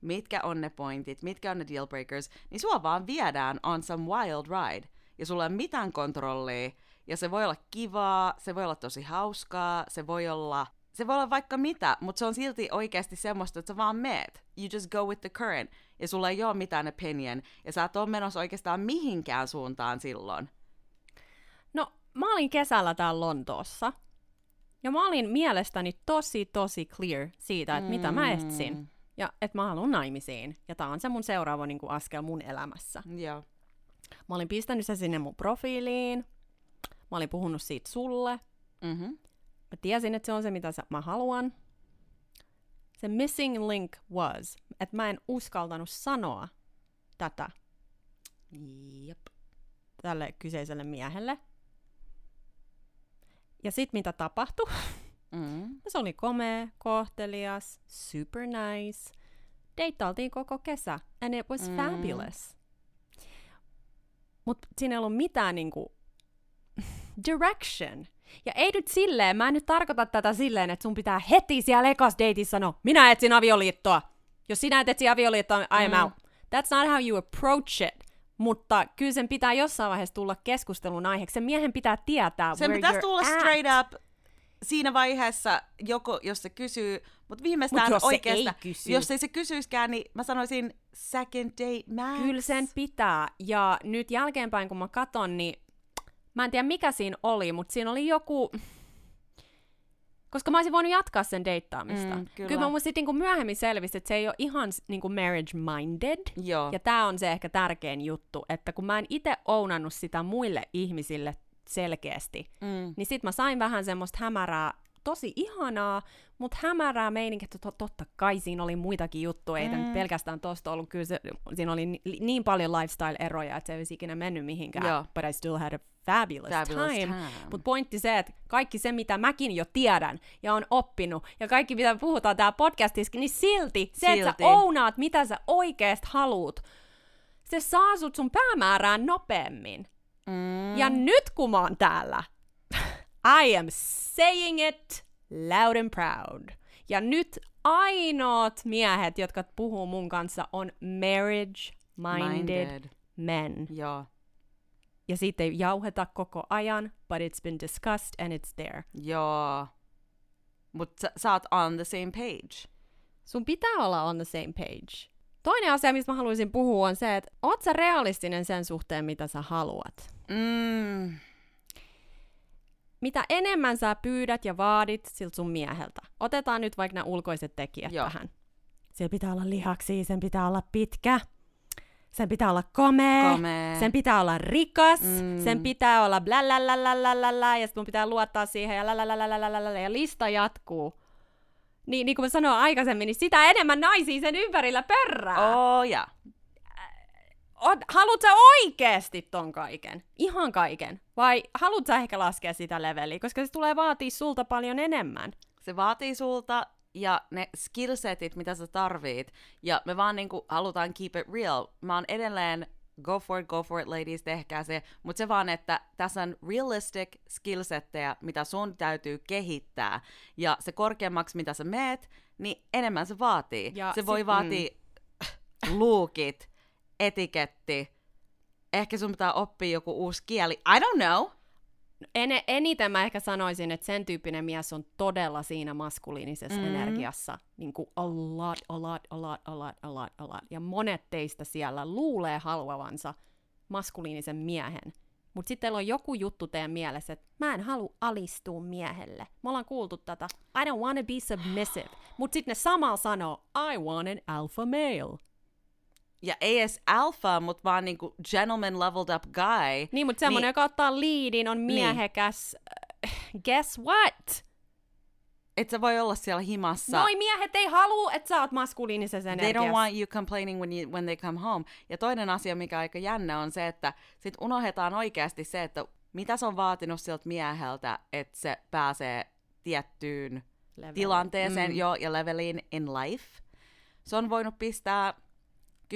mitkä on ne pointit, mitkä on ne deal breakers, niin sua vaan viedään on some wild ride. Ja sulla ei ole mitään kontrollia, ja se voi olla kivaa, se voi olla tosi hauskaa, se voi olla, se voi olla vaikka mitä, mutta se on silti oikeasti semmoista, että sä vaan meet. You just go with the current, ja sulla ei ole mitään opinion, ja sä et ole menossa oikeastaan mihinkään suuntaan silloin. No, mä olin kesällä täällä Lontoossa. Ja mä olin mielestäni tosi, tosi clear siitä, että mitä mä etsin. Ja että mä haluan naimisiin. Ja tää on se mun seuraava niin kuin, askel mun elämässä. Joo. Mä olin pistänyt se sinne mun profiiliin. Mä olin puhunut siitä sulle. Mm-hmm. Mä tiesin, että se on se, mitä mä haluan. Se missing link was, että mä en uskaltanut sanoa tätä Jep. tälle kyseiselle miehelle. Ja sit mitä tapahtui? Mm. Se oli komea, kohtelias, super nice. Deittailtiin koko kesä, and it was Mm. fabulous. Mut siinä ei ollut mitään niinku direction. Ja ei nyt silleen, mä en nyt tarkoita tätä silleen, että sun pitää heti siellä ekas deitissä sanoa, minä etsin avioliittoa. Jos sinä et etsi avioliittoa, I'm Mm. out. That's not how you approach it. Mutta kyllä sen pitää jossain vaiheessa tulla keskustelun aiheeksi. Sen miehen pitää tietää Sen where pitäisi tulla at. straight up siinä vaiheessa, joko, jos se kysyy, mutta viimeistään Mut jos se oikeastaan, ei kysy. jos ei se kysyiskään, niin mä sanoisin second date max. Kyllä sen pitää. Ja nyt jälkeenpäin, kun mä katon, niin mä en tiedä mikä siinä oli, mutta siinä oli joku... Koska mä olisin voinut jatkaa sen deittaamista. Mm, kyllä. kyllä mä mun sit niinku myöhemmin selvisi, että se ei ole ihan niinku marriage minded. Joo. Ja tää on se ehkä tärkein juttu, että kun mä en itse ounannut sitä muille ihmisille selkeästi, Mm. niin sit mä sain vähän semmoista hämärää, tosi ihanaa, mutta hämärää meininkiä, että to- totta kai siinä oli muitakin juttuja, ei mm. pelkästään tosta ollut, kyllä se, siinä oli ni- niin paljon lifestyle-eroja, että se ei olisi ikinä mennyt mihinkään, Joo. but I still had a fabulous, Fabulous time. time. Mutta pointti se, että kaikki se, mitä mäkin jo tiedän ja on oppinut, ja kaikki, mitä puhutaan täällä podcastissa, niin silti se, että sä Silti. ounaat, mitä sä oikeasti haluut, se saa sut sun päämäärään nopeammin. Mm. Ja nyt kun mä oon täällä, I am saying it loud and proud. Ja nyt ainoat miehet, jotka puhuu mun kanssa, on marriage-minded Minded. men. Joo. Ja siitä ei jauheta koko ajan, but it's been discussed and it's there. Joo. Mutta sä, sä oot on the same page. Sun pitää olla on the same page. Toinen asia, mistä mä haluaisin puhua, on se, että oot sä realistinen sen suhteen, mitä sä haluat. Mm mitä enemmän sä pyydät ja vaadit siltä sun mieheltä. Otetaan nyt vaikka nämä ulkoiset tekijät Joo. tähän. Se pitää olla lihaksi, sen pitää olla pitkä, sen pitää olla komea, komea. sen pitää olla rikas, mm. sen pitää olla blällällällällällä, ja sitten mun pitää luottaa siihen, ja lälälälälällällä, ja lista jatkuu. Niin, niin kuin mä sanoin aikaisemmin, niin sitä enemmän naisia sen ympärillä pörrää. Oh, ja oot, haluat sä oikeesti ton kaiken? Ihan kaiken? Vai haluat sä ehkä laskea sitä leveliä? Koska se tulee vaatii sulta paljon enemmän. Se vaatii sulta ja ne skillsetit, mitä sä tarvit. Ja me vaan niinku halutaan keep it real. Mä oon edelleen go for it, go for it, ladies, tehkää se. Mutta se vaan, että tässä on realistic skillsetteja, mitä sun täytyy kehittää. Ja se korkeammaksi, mitä sä meet, niin enemmän se vaatii. Ja se voi sit- vaatia luukit, etiketti. Ehkä sun pitää oppia joku uusi kieli. I don't know. En, eniten mä ehkä sanoisin, että sen tyyppinen mies on todella siinä maskuliinisessa Mhm. mm. energiassa. Niin kuin a lot, a lot, a lot, a lot, a lot, a lot. Ja monet teistä siellä luulee haluavansa maskuliinisen miehen. Mutta sitten teillä on joku juttu teidän mielessä, että mä en halua alistua miehelle. Me ollaan kuultu tätä, I don't want to be submissive. Mutta sitten ne samalla sanoo, I want an alpha male. Ja ei edes alpha, mutta vaan niinku gentleman leveled up guy. Niin, mutta semmoinen, Niin. joka ottaa liidin, on miehekäs. Niin. Guess what? Et sä voi olla siellä himassa. Noi miehet ei halua, että sä oot maskuliinisessa They energiassa. don't want you complaining when, you, when they come home. Ja toinen asia, mikä aika jännä, on se, että sit unohdetaan oikeasti se, että mitä se on vaatinut siltä mieheltä, että se pääsee tiettyyn Leveliin. tilanteeseen mm. jo ja leveliin in life. Se on voinut pistää 10-12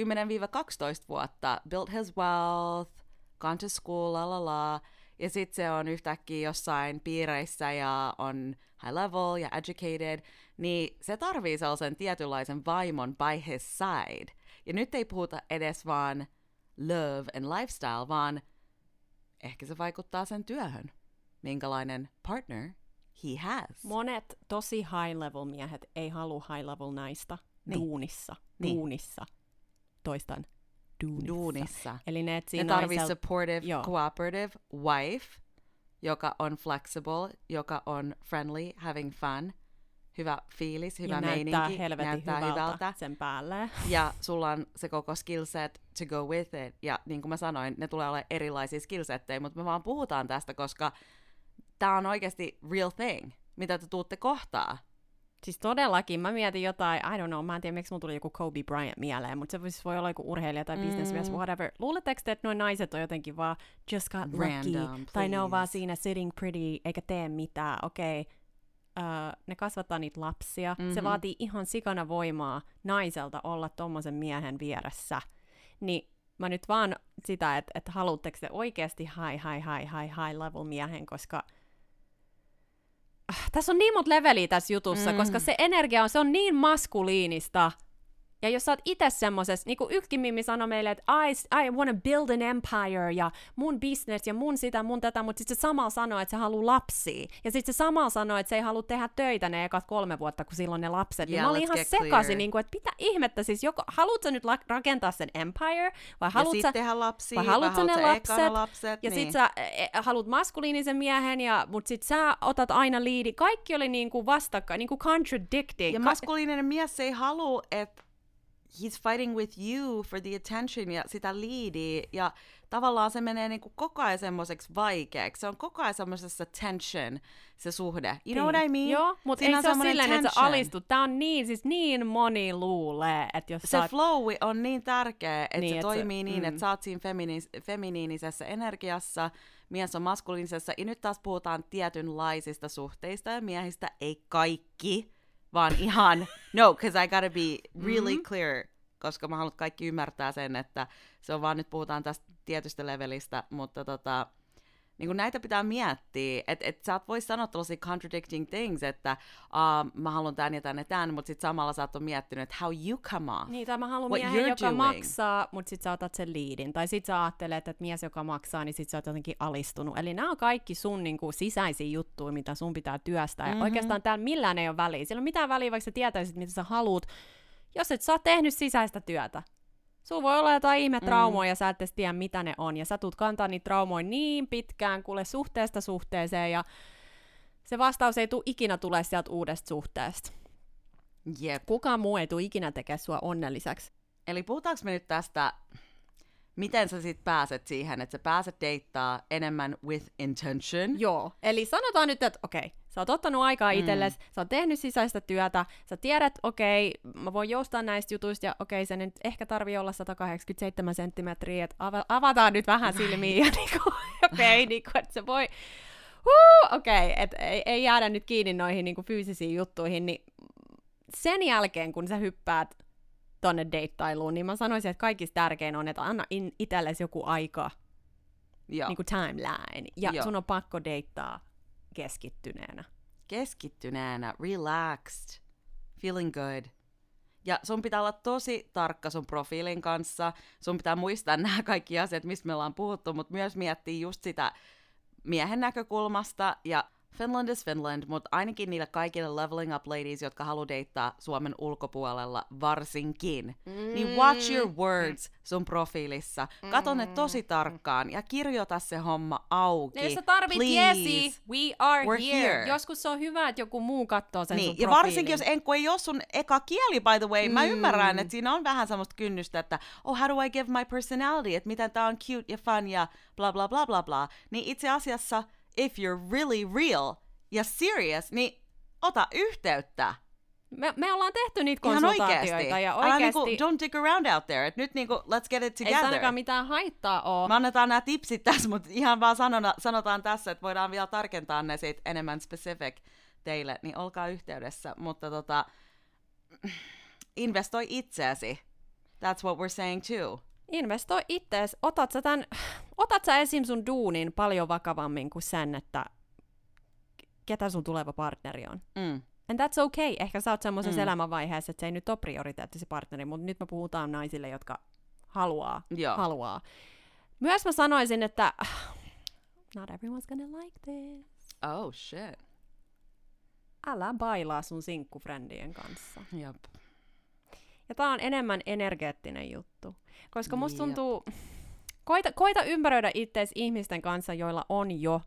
vuotta, built his wealth, gone to school, la la la, ja sitten se on yhtäkkiä jossain piireissä ja on high level ja educated, niin se tarvii sellaisen tietynlaisen vaimon by his side. Ja nyt ei puhuta edes vaan love and lifestyle, vaan ehkä se vaikuttaa sen työhön, minkälainen partner he has. Monet tosi high level miehet ei halua high level naista Niin. duunissa. Niin. Duunissa. Toistan. Duunissa. Duunissa. Eli ne Ne etsii tarvii naisel- supportive, Joo. cooperative wife, joka on flexible, joka on friendly, having fun, hyvä fiilis, hyvä ja meininki, näyttää helvetin näyttää hyvältä, hyvältä. sen päälle. Ja sulla on se koko skillset to go with it. Ja niin kuin mä sanoin, ne tulee olemaan erilaisia skillsettejä, mutta me vaan puhutaan tästä, koska tämä on oikeasti real thing, mitä te tuutte kohtaa. Siis todellakin, mä mietin jotain, I don't know, mä en tiedä miksi mulla tuli joku Kobe Bryant mieleen, mutta se siis voi olla joku urheilija tai businessmies, Mm. whatever. Luuletteko te, että nuo naiset on jotenkin vaan just got lucky, Random, tai ne on vaan please. siinä sitting pretty, eikä tee mitään, okei. Okay. Uh, ne kasvattaa niitä lapsia. Mm-hmm. Se vaatii ihan sikana voimaa naiselta olla tommosen miehen vieressä. Niin mä nyt vaan sitä, että, että haluatteko te oikeasti high, high, high, high, high level miehen, koska tässä on niin monta leveliä tässä jutussa, mm. koska se energia on, se on niin maskuliinista. Ja jos sä oot itse semmosessa, niin kuin yksikin Mimmi sanoi meille, että I, I wanna build an empire, ja mun business, ja mun sitä, mun tätä, mutta sitten se samalla sanoo, että se haluaa lapsia. Ja sitten se samalla sanoo, että se ei halua tehdä töitä ne ekat kolme vuotta, kun silloin ne lapset. Yeah, niin mä olin ihan sekaisin, niin kuin, että mitä ihmettä, siis joko, haluat sä nyt la- rakentaa sen empire, vai ja sitten sä... tehdä lapsia, vai haluat sä ne lapset, lapset Ja niin. sit sä e, haluat maskuliinisen miehen, ja, mut sit sä otat aina liidi. Kaikki oli niinku vastakkain, niinku contradicting. Ja maskuliininen mies ei halua, että he's fighting with you for the attention ja sitä liidiä. Ja tavallaan se menee niinku koko ajan semmoiseksi vaikeaksi. Se on koko ajan semmoisessa tension, se suhde. You know what I mean? Joo, mutta ei on se ole silleen, että sä tension. alistut. Tää on niin, siis niin moni luulee, että jos Se oot... flow on niin tärkeä, että Niin, se et se- toimii niin, mm. että sä oot siinä femini- feminiinisessä energiassa, mies on maskuliinisessa, ja nyt taas puhutaan tietynlaisista suhteista, ja miehistä ei kaikki, vaan ihan, no, because I gotta be really Mhm. clear, koska mä haluan, kaikki ymmärtää sen, että se on vaan, nyt puhutaan tästä tietystä levelistä, mutta tota, niin kuin näitä pitää miettiä, että et sä et voi sanoa tällaisia contradicting things, että uh, mä haluan tän ja tän ja tän, mutta sitten samalla sä oot miettinyt, että how you come off. Niin, tai mä haluan What miehen, joka doing. maksaa, mutta sit sä otat sen liidin. Tai sit sä ajattelet, että mies, joka maksaa, niin sit sä oot jotenkin alistunut. Eli nämä on kaikki sun niin kuin, sisäisiä juttuja, mitä sun pitää työstää. Ja Mhm. oikeastaan täällä millään ei ole väliä. Sillä ole mitään väliä, vaikka sä tietäisit, mitä sä haluut, jos et sä oot tehnyt sisäistä työtä. Sulla voi olla jotain ihme traumoja, ja sä et tiedä, mitä ne on. Ja sä tulet kantaa niitä traumoja niin pitkään, kuule suhteesta suhteeseen, ja se vastaus ei tule ikinä tule sieltä uudesta suhteesta. Jep. Kukaan muu ei tule ikinä tekemään sua onnelliseksi. Eli puhutaanko me nyt tästä, miten sä sit pääset siihen, että sä pääset deittaa enemmän with intention? Joo, eli sanotaan nyt, että okei, sä Sä oot ottanut aikaa itsellesi, sä oot tehnyt sisäistä työtä, sä tiedät, okei, mä voin joustaa näistä jutuista, ja okei, se nyt ehkä tarvii olla 187 senttimetriä, että ava- avataan nyt vähän silmiä, ja niinku, okei, niinku, että se voi, huu, okei, että ei, ei jäädä nyt kiinni noihin niinku fyysisiin juttuihin, niin sen jälkeen, kun sä hyppäät tonne deittailuun, niin mä sanoisin, että kaikista tärkein on, että anna in- itsellesi joku aika, Joo. niinku timeline, ja Joo. sun on pakko deittaa keskittyneenä. keskittyneenä, relaxed, feeling good. Ja sun pitää olla tosi tarkka sun profiilin kanssa. Sun pitää muistaa nämä kaikki asiat, mistä me ollaan puhuttu, mutta myös miettiä just sitä miehen näkökulmasta. Ja Finland is Finland, mutta ainakin niille kaikille leveling up ladies, jotka haluaa deittaa Suomen ulkopuolella varsinkin. Mm. Niin watch your words sun profiilissa. Kato ne tosi tarkkaan ja kirjoita se homma auki. Ja jos sä tarvit Please. Jesi, we are We're here. here. Joskus se on hyvä, että joku muu katsoo sen Niin, sun ja profiilin. varsinkin jos Enku ei ole sun eka kieli, by the way, mä ymmärrän, että siinä on vähän semmoista kynnystä, että oh, how do I give my personality, että miten tää on cute ja fun ja bla bla bla bla bla. Niin itse asiassa, if you're really real ja serious, niin ota yhteyttä. Me, me ollaan tehty niitä Ihan konsultaatioita oikeasti. ja Älä oikeasti niinku, don't dig around out there. Et nyt niinku, let's get it ei together. se ainakaan mitään haittaa oo. Me annetaan nämä tipsit tässä, mutta ihan vaan sanona, sanotaan tässä, että voidaan vielä tarkentaa ne sit enemmän specific teille, niin olkaa yhteydessä. Mutta tota, investoi itseäsi. That's what we're saying too. Investoi ittees. Otat sä, tän, otat sä esim. sun duunin paljon vakavammin kuin sen, että ketä sun tuleva partneri on. Mm. And that's okay. Ehkä sä oot semmoisessa Mm. elämänvaiheessa, että se ei nyt ole prioriteetti se partneri, mutta nyt me puhutaan naisille, jotka haluaa. Joo. haluaa. Myös mä sanoisin, että not everyone's gonna like this. Oh shit. Älä bailaa sun sinkkufrendien kanssa. Jop. Ja tää on enemmän energeettinen juttu. Koska musta tuntuu, koita, koita ympäröidä itseäsi ihmisten kanssa, joilla on jo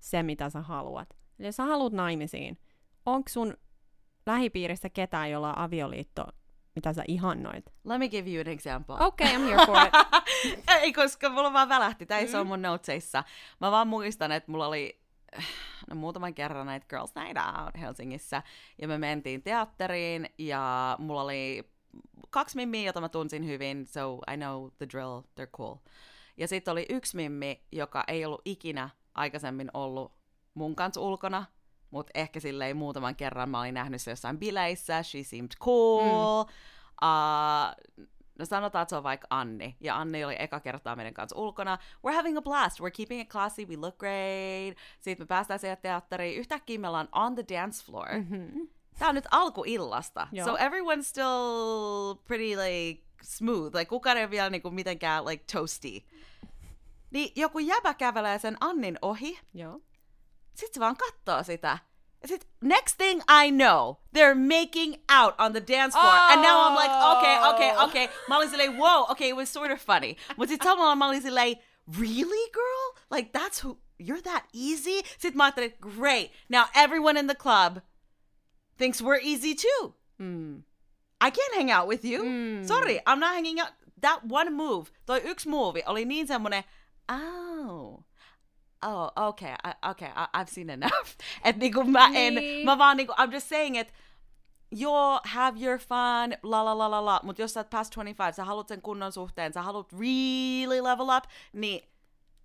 se, mitä sä haluat. Eli jos sä haluat naimisiin, onko sun lähipiirissä ketään, jolla on avioliitto, mitä sä ihannoit? Let me give you an example. Okay, I'm here for it. ei, koska mulla vaan välähti. Tää ei se on mun notesissa. Mä vaan muistan, että mulla oli no, muutaman kerran näitä Girls Night Out Helsingissä. Ja me mentiin teatteriin ja mulla oli kaksi mimmiä, jota mä tunsin hyvin. So I know the drill, they're cool. Ja sitten oli yksi mimmi, joka ei ollut ikinä aikaisemmin ollut mun kanssa ulkona, mutta ehkä silleen muutaman kerran mä olin nähnyt se jossain bileissä, she seemed cool. Mm. Uh, no sanotaan, että se on vaikka Anni, ja Anni oli eka kertaa meidän kanssa ulkona. We're having a blast, we're keeping it classy, we look great. Sitten me päästään siihen teatteriin, yhtäkkiä me ollaan on the dance floor. Mm-hmm. Tää on nyt alkuillasta. Joo. So everyone's still pretty like smooth. Like kukaan ei ole vielä niinku mitenkään like toasty. Niin joku jäbä kävelee sen Annin ohi, Joo. sit se vaan kattoo sitä. Ja sit next thing I know, they're making out on the dance floor. And now I'm like, okay, okay, okay. Mä olin silleen, wow, okay, it was sort of funny. Mut sit samalla mä olin silleen, really girl? Like that's who, you're that easy? Sit mä ajattelin, great. Now everyone in the club thinks we're easy too. Mm. I can't hang out with you. Mm. Sorry, I'm not hanging out. That one move, toi yksi move oli niin semmonen, oh, oh, okay, I, okay, I, I've seen enough. Et niinku mä en, Niin. mä vaan niinku, I'm just saying it, joo, have your fun, la la la la la, mut jos sä oot past 25, sä haluat sen kunnon suhteen, sä haluat really level up, niin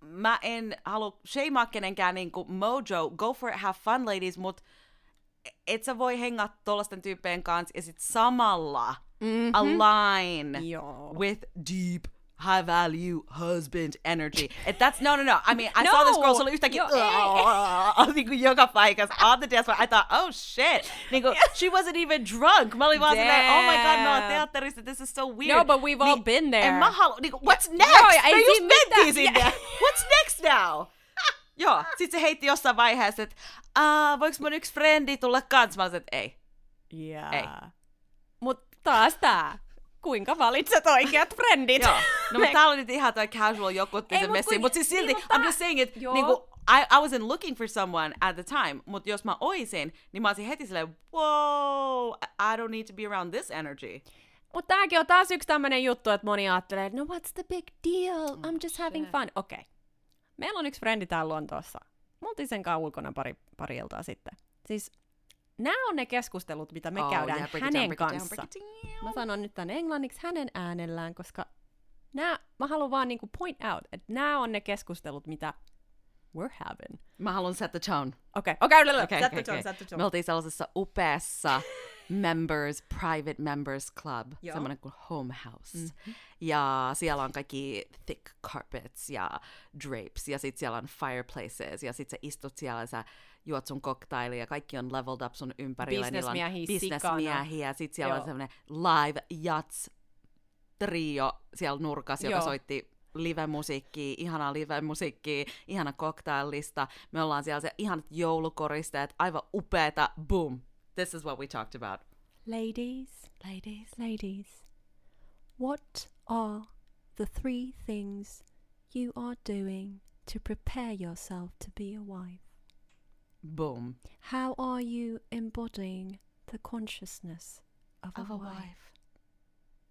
mä en halua shameaa kenenkään niinku mojo, go for it, have fun ladies, mut et sä voi hengaa tollasten tyyppien kanssa ja sit samalla Mhm. align Joo. with deep high value husband energy. Et that's, no, no, no. I mean, I saw this girl, No! se oli yhtäkkiä, Joo, ei. niinku joka paikassa, on the dance floor. I thought, oh shit. Niinku, she wasn't even drunk. Mä olin vaan silleen, oh my god, me ollaan teatterissa, this is so weird. No, but we've all been there. En mä halu, niinku, what's Joo, next? ja ei Me just mentiin sinne. What's next now? Joo, sit se heitti jossain vaiheessa, että voiko mun yksi frendi tulla kans? Mä olisin, että ei. Yeah. Ei. Mut taas tää. Kuinka valitset oikeat frendit? Joo. No, mutta tää oli nyt ihan toi casual joku otti sen messiin. Mutta siis silti, niin, mutta- I'm just saying it, Joo. niinku, I, I wasn't looking for someone at the time, mutta jos mä oisin, niin mä olisin heti silleen, wow, I, don't need to be around this energy. Mut tääkin on taas yksi tämmönen juttu, että moni ajattelee, no what's the big deal? I'm just having fun. Okei. Okay. Meillä on yksi frendi täällä Lontoossa. Me oltiin sen kanssa ulkona pari, pari iltaa sitten. Siis nämä on ne keskustelut, mitä me Oh, käydään yeah, hänen down, kanssa. down. Mä sanon nyt tän englanniksi hänen äänellään, koska nää, mä haluan vaan niinku point out, että nämä on ne keskustelut, mitä we're having. Mä haluan set the tone. Okei, okei, okay, Okei, set okei, the tone, okei. set the Me tone. oltiin sellaisessa upeassa members, private members club, Joo. Semmoinen kuin home house. Mm-hmm. Ja siellä on kaikki thick carpets ja drapes ja sitten siellä on fireplaces ja sitten sä istut siellä ja sä juot sun cocktaili ja kaikki on leveled up sun ympärillä. Bisnesmiehiä bisnesmiehiä ja sitten siellä Joo. on semmoinen live jats trio siellä nurkassa, joka Joo. soitti live-musiikkia, ihanaa live-musiikkia, ihana cocktaillista. Me ollaan siellä se ihanat joulukoristeet, aivan upeeta, boom. This is what we talked about. Ladies, ladies, ladies, what are the three things you are doing to prepare yourself to be a wife? Boom. How are you embodying the consciousness of, a, wife?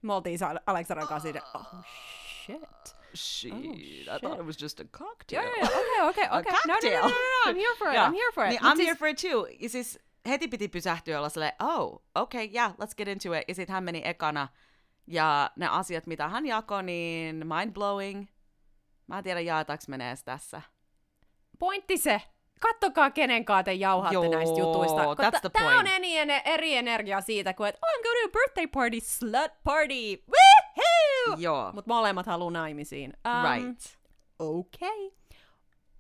Me oltiin Sa- Aleksandan kanssa siinä, oh shit. Shit, Oh, I thought it was just a cocktail. Joo, joo, joo, okei, okei, A okei. No, no, no, no, no, I'm here for it, Joo. I'm here for it. Niin, Mut I'm here for it too. Ja siis heti piti pysähtyä olla silleen, oh, okay, yeah, let's get into it. Ja sitten hän meni ekana. Ja ne asiat, mitä hän jakoi, niin mind blowing. Mä en tiedä, jaetaanko me ne edes tässä. Pointti se. Kattokaa kenen kanssa te jauhaatte Joo, näistä jutuista. That's Tää on point. eri, ene- eri energia siitä, kuin että I'm going to a birthday party, slut party, woohoo! Joo, Mut molemmat haluu naimisiin. Um, right. Okei.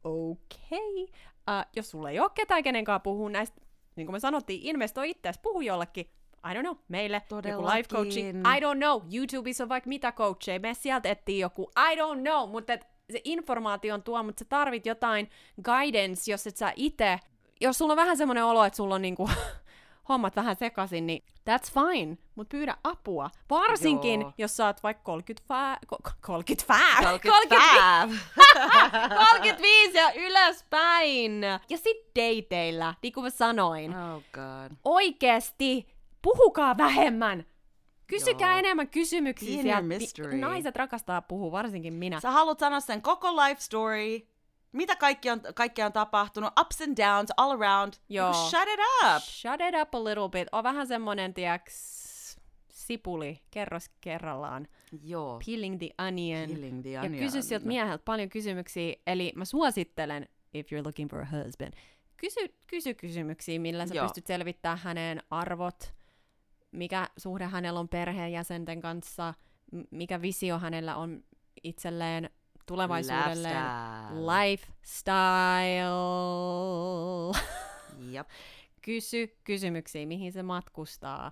Okei. Uh, jos sulla ei ole ketään kenen kanssa puhua näistä, niin kuin me sanottiin, investoi itseäsi, puhu jollekin. I don't know, meille joku Todellakin. life coaching. I don't know, YouTubessa on vaikka mitä coacheja, me sieltä etsii joku, I don't know, mutta et se informaatio on tuo, mutta sä tarvit jotain guidance, jos et sä itse, jos sulla on vähän semmoinen olo, että sulla on niinku hommat vähän sekaisin, niin that's fine, mutta pyydä apua. Varsinkin, Joo. jos sä oot vaikka 30 fää, ko- 30 fää, 35. 35 ja ylöspäin. Ja sit dateilla, niin kuin mä sanoin, Oh god. oikeesti puhukaa vähemmän. Kysykää Joo. enemmän kysymyksiä. Naiset rakastaa puhua, varsinkin minä. Sä haluat sanoa sen koko life story, mitä kaikki on, kaikkea on tapahtunut, ups and downs, all around. Joo. Niin Shut it up. Shut it up a little bit. On vähän semmonen, tiiäks, sipuli, kerros kerrallaan. Joo. Peeling the onion. Peeling the Ja onion. kysy sieltä mieheltä paljon kysymyksiä. Eli mä suosittelen, if you're looking for a husband, kysy, kysy kysymyksiä, millä sä Joo. pystyt selvittämään hänen arvot, mikä suhde hänellä on perheenjäsenten kanssa, mikä visio hänellä on itselleen tulevaisuudelleen. Lifestyle. Lifestyle. Jep. Kysy kysymyksiä, mihin se matkustaa,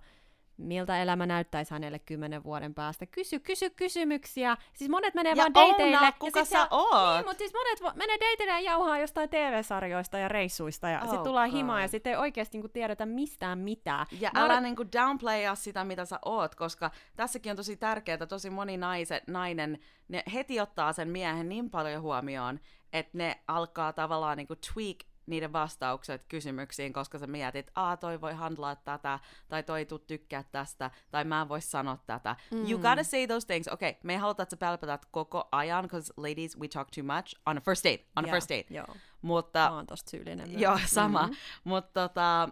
miltä elämä näyttäisi hänelle kymmenen vuoden päästä. Kysy, kysy kysymyksiä. Siis monet menee Ja vaan dateille. ouna, ja kuka sit sä siellä- oot. Niin, mutta siis monet vo- menee dateille ja jauhaa jostain TV-sarjoista ja reissuista ja Oh sitten tullaan God. himaan ja sitten ei oikeasti niinku tiedetä mistään mitään. Ja Mä älä odot- niinku downplaya sitä, mitä sä oot, koska tässäkin on tosi tärkeää, tosi moni naise, nainen, ne heti ottaa sen miehen niin paljon huomioon, että ne alkaa tavallaan niinku tweak niiden vastaukset kysymyksiin, koska sä mietit, aa toi voi handlaa tätä, tai toi ei tuu tykkää tästä, tai mä en voi sanoa tätä. Mm. You gotta say those things. Okei, okay, me ei haluta, että sä pälpätät koko ajan, because ladies, we talk too much on a first date, on a Joo, first date. Joo, Mutta mä oon tosta syyllinen. Joo, sama. Mhm. Mm-hmm. Mutta tota,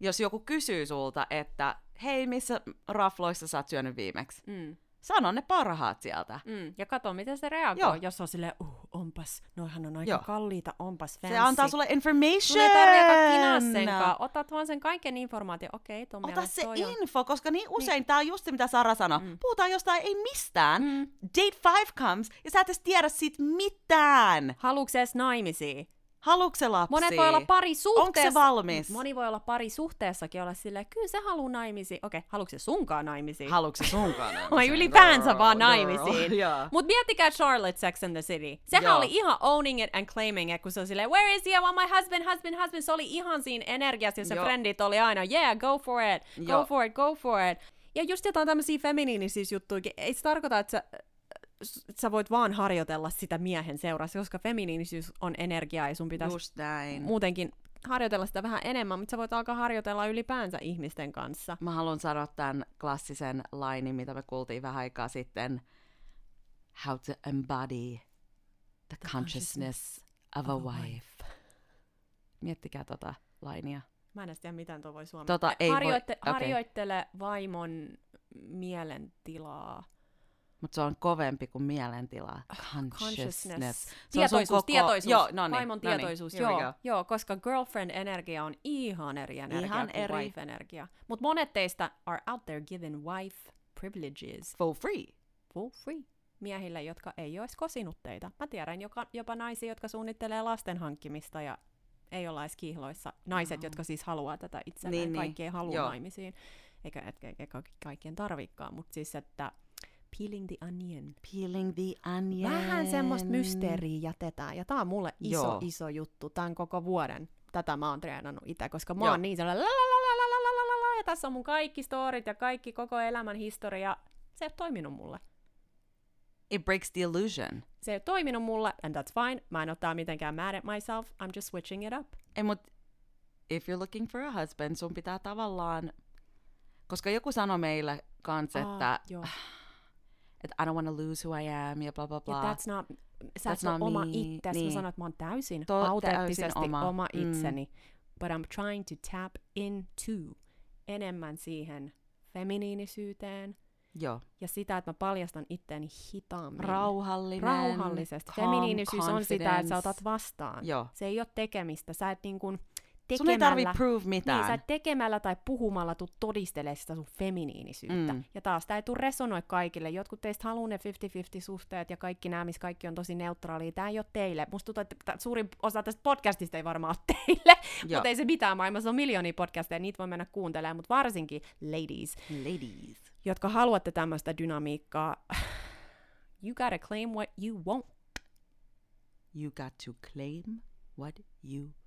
jos joku kysyy sulta, että hei, missä rafloissa sä oot syönyt viimeksi? Mm. Sano ne parhaat sieltä. Mm. Ja kato, miten se reagoi, Joo. jos on silleen, uh, onpas, noihan on aika Joo. kalliita, onpas fancy. Se antaa sulle information. Sulle ei tarvitse alkaa kinaa senkaan. Otat vaan sen kaiken informaation. Okei, ton Ota mielestä se toi on. info, koska niin usein tää on just se, mitä Sara sanoi. Mm. Puhutaan jostain ei mistään. Mm. Date five comes, ja sä et edes tiedä siitä mitään. Haluuks se edes naimisiin? Haluuks se lapsia? Monet voi olla pari suhteessa. Onko se valmis? Moni voi olla pari suhteessakin olla silleen, kyllä se haluu naimisiin. Okei, haluuks se sunkaan naimisiin? Haluuks se sunkaan? Vai ylipäänsä Girl, vaan girl. naimisiin. Joo. Mut miettikää Charlotte Sex and the City. Sehän Joo. oli ihan owning it and claiming it, kun se oli silleen, where is he? I want my husband, husband, husband. Se oli ihan siinä energiassa, Joo. friendit oli aina, yeah, go for it, go Joo. for it, go for it. Ja just jotain tämmöisiä feminiinisiä juttuja, ei se tarkoita, että sä, sä voit vaan harjoitella sitä miehen seurassa, koska feminiinisyys on energiaa ja sun pitäisi muutenkin harjoitella sitä vähän enemmän, mutta sä voit alkaa harjoitella ylipäänsä ihmisten kanssa. Mä haluan sanoa tämän klassisen lainin, mitä me kuultiin vähän aikaa sitten. How to embody the, consciousness, of a wife. Miettikää tota. lainia. Mä en tiedä, miten tuo voi suomentaa. Tota ei voi- Harjoitte, okei. Harjoittele vaimon mielentilaa. Mutta se on kovempi kuin mielentila. Consciousness. Consciousness. Se sun Tietoisuus, koko- tietoisuus. Joo, no niin, Vaimon no niin, tietoisuus, we joo, joo, koska girlfriend-energia on ihan eri energia Ihan kuin eri. wife-energia. Mutta monet teistä are out there giving wife privileges For free. for free miehille, jotka ei olisi kosinut teitä. Mä tiedän joka, jopa naisia, jotka suunnittelee lasten hankkimista ja ei olla edes kihloissa. Naiset, jotka siis haluaa tätä itselleen. Niin, Niin, niin. Kaikki ei halua Joo. naimisiin. Eikä, eikä, eikä kaikkien tarvikkaan, mutta siis, että Peeling the Onion. Peeling the Onion. Vähän semmoista mysteeriä jätetään, ja tämä on mulle iso, Joo. iso juttu. Tämä on koko vuoden. Tätä mä oon treenannut itse, koska mä Joo. oon niin sellainen ja tässä on mun kaikki storit ja kaikki koko elämän historia. Se ei ole toiminut mulle. It breaks the illusion. Se ei ole toiminut mulle, and that's fine. Mä en ottaa mitenkään mad at myself, I'm just switching it up. Ei, mut if you're looking for a husband, sun pitää tavallaan koska joku sanoi meille kans, että joo että I don't want to lose who I am ja bla bla Ja bla. that's not, sä That's not oma me. itses. Niin. Mä sanon, että mä oon täysin To- autenttisesti täysin oma, oma. Mm. itseni. But I'm trying to tap into enemmän siihen feminiinisyyteen Joo. ja sitä, että mä paljastan itteeni hitaammin. Rauhallinen. Rauhallisesti. calm Feminiinisyys on sitä, että sä confidence. otat vastaan. Joo. Se ei ole tekemistä. Sä et niin kuin Sun ei tekemällä... tarvi prove mitään. Niin, sä et tekemällä tai puhumalla tuu todistelemaan sitä sun feminiinisyyttä. Mm. Ja taas, tää ei tule resonoi kaikille. Jotkut teistä haluaa ne 50-50 suhteet ja kaikki nämä, missä kaikki on tosi neutraalia. Tää ei ole teille. Musta tuntuu, että suurin osa tästä podcastista ei varmaan ole teille. Mutta ei se mitään. Maailmassa on miljoonia podcasteja, niitä voi mennä kuuntelemaan. Mutta varsinkin ladies, Ladies. jotka haluatte tämmöistä dynamiikkaa. You gotta claim what you want. You got to claim what you want.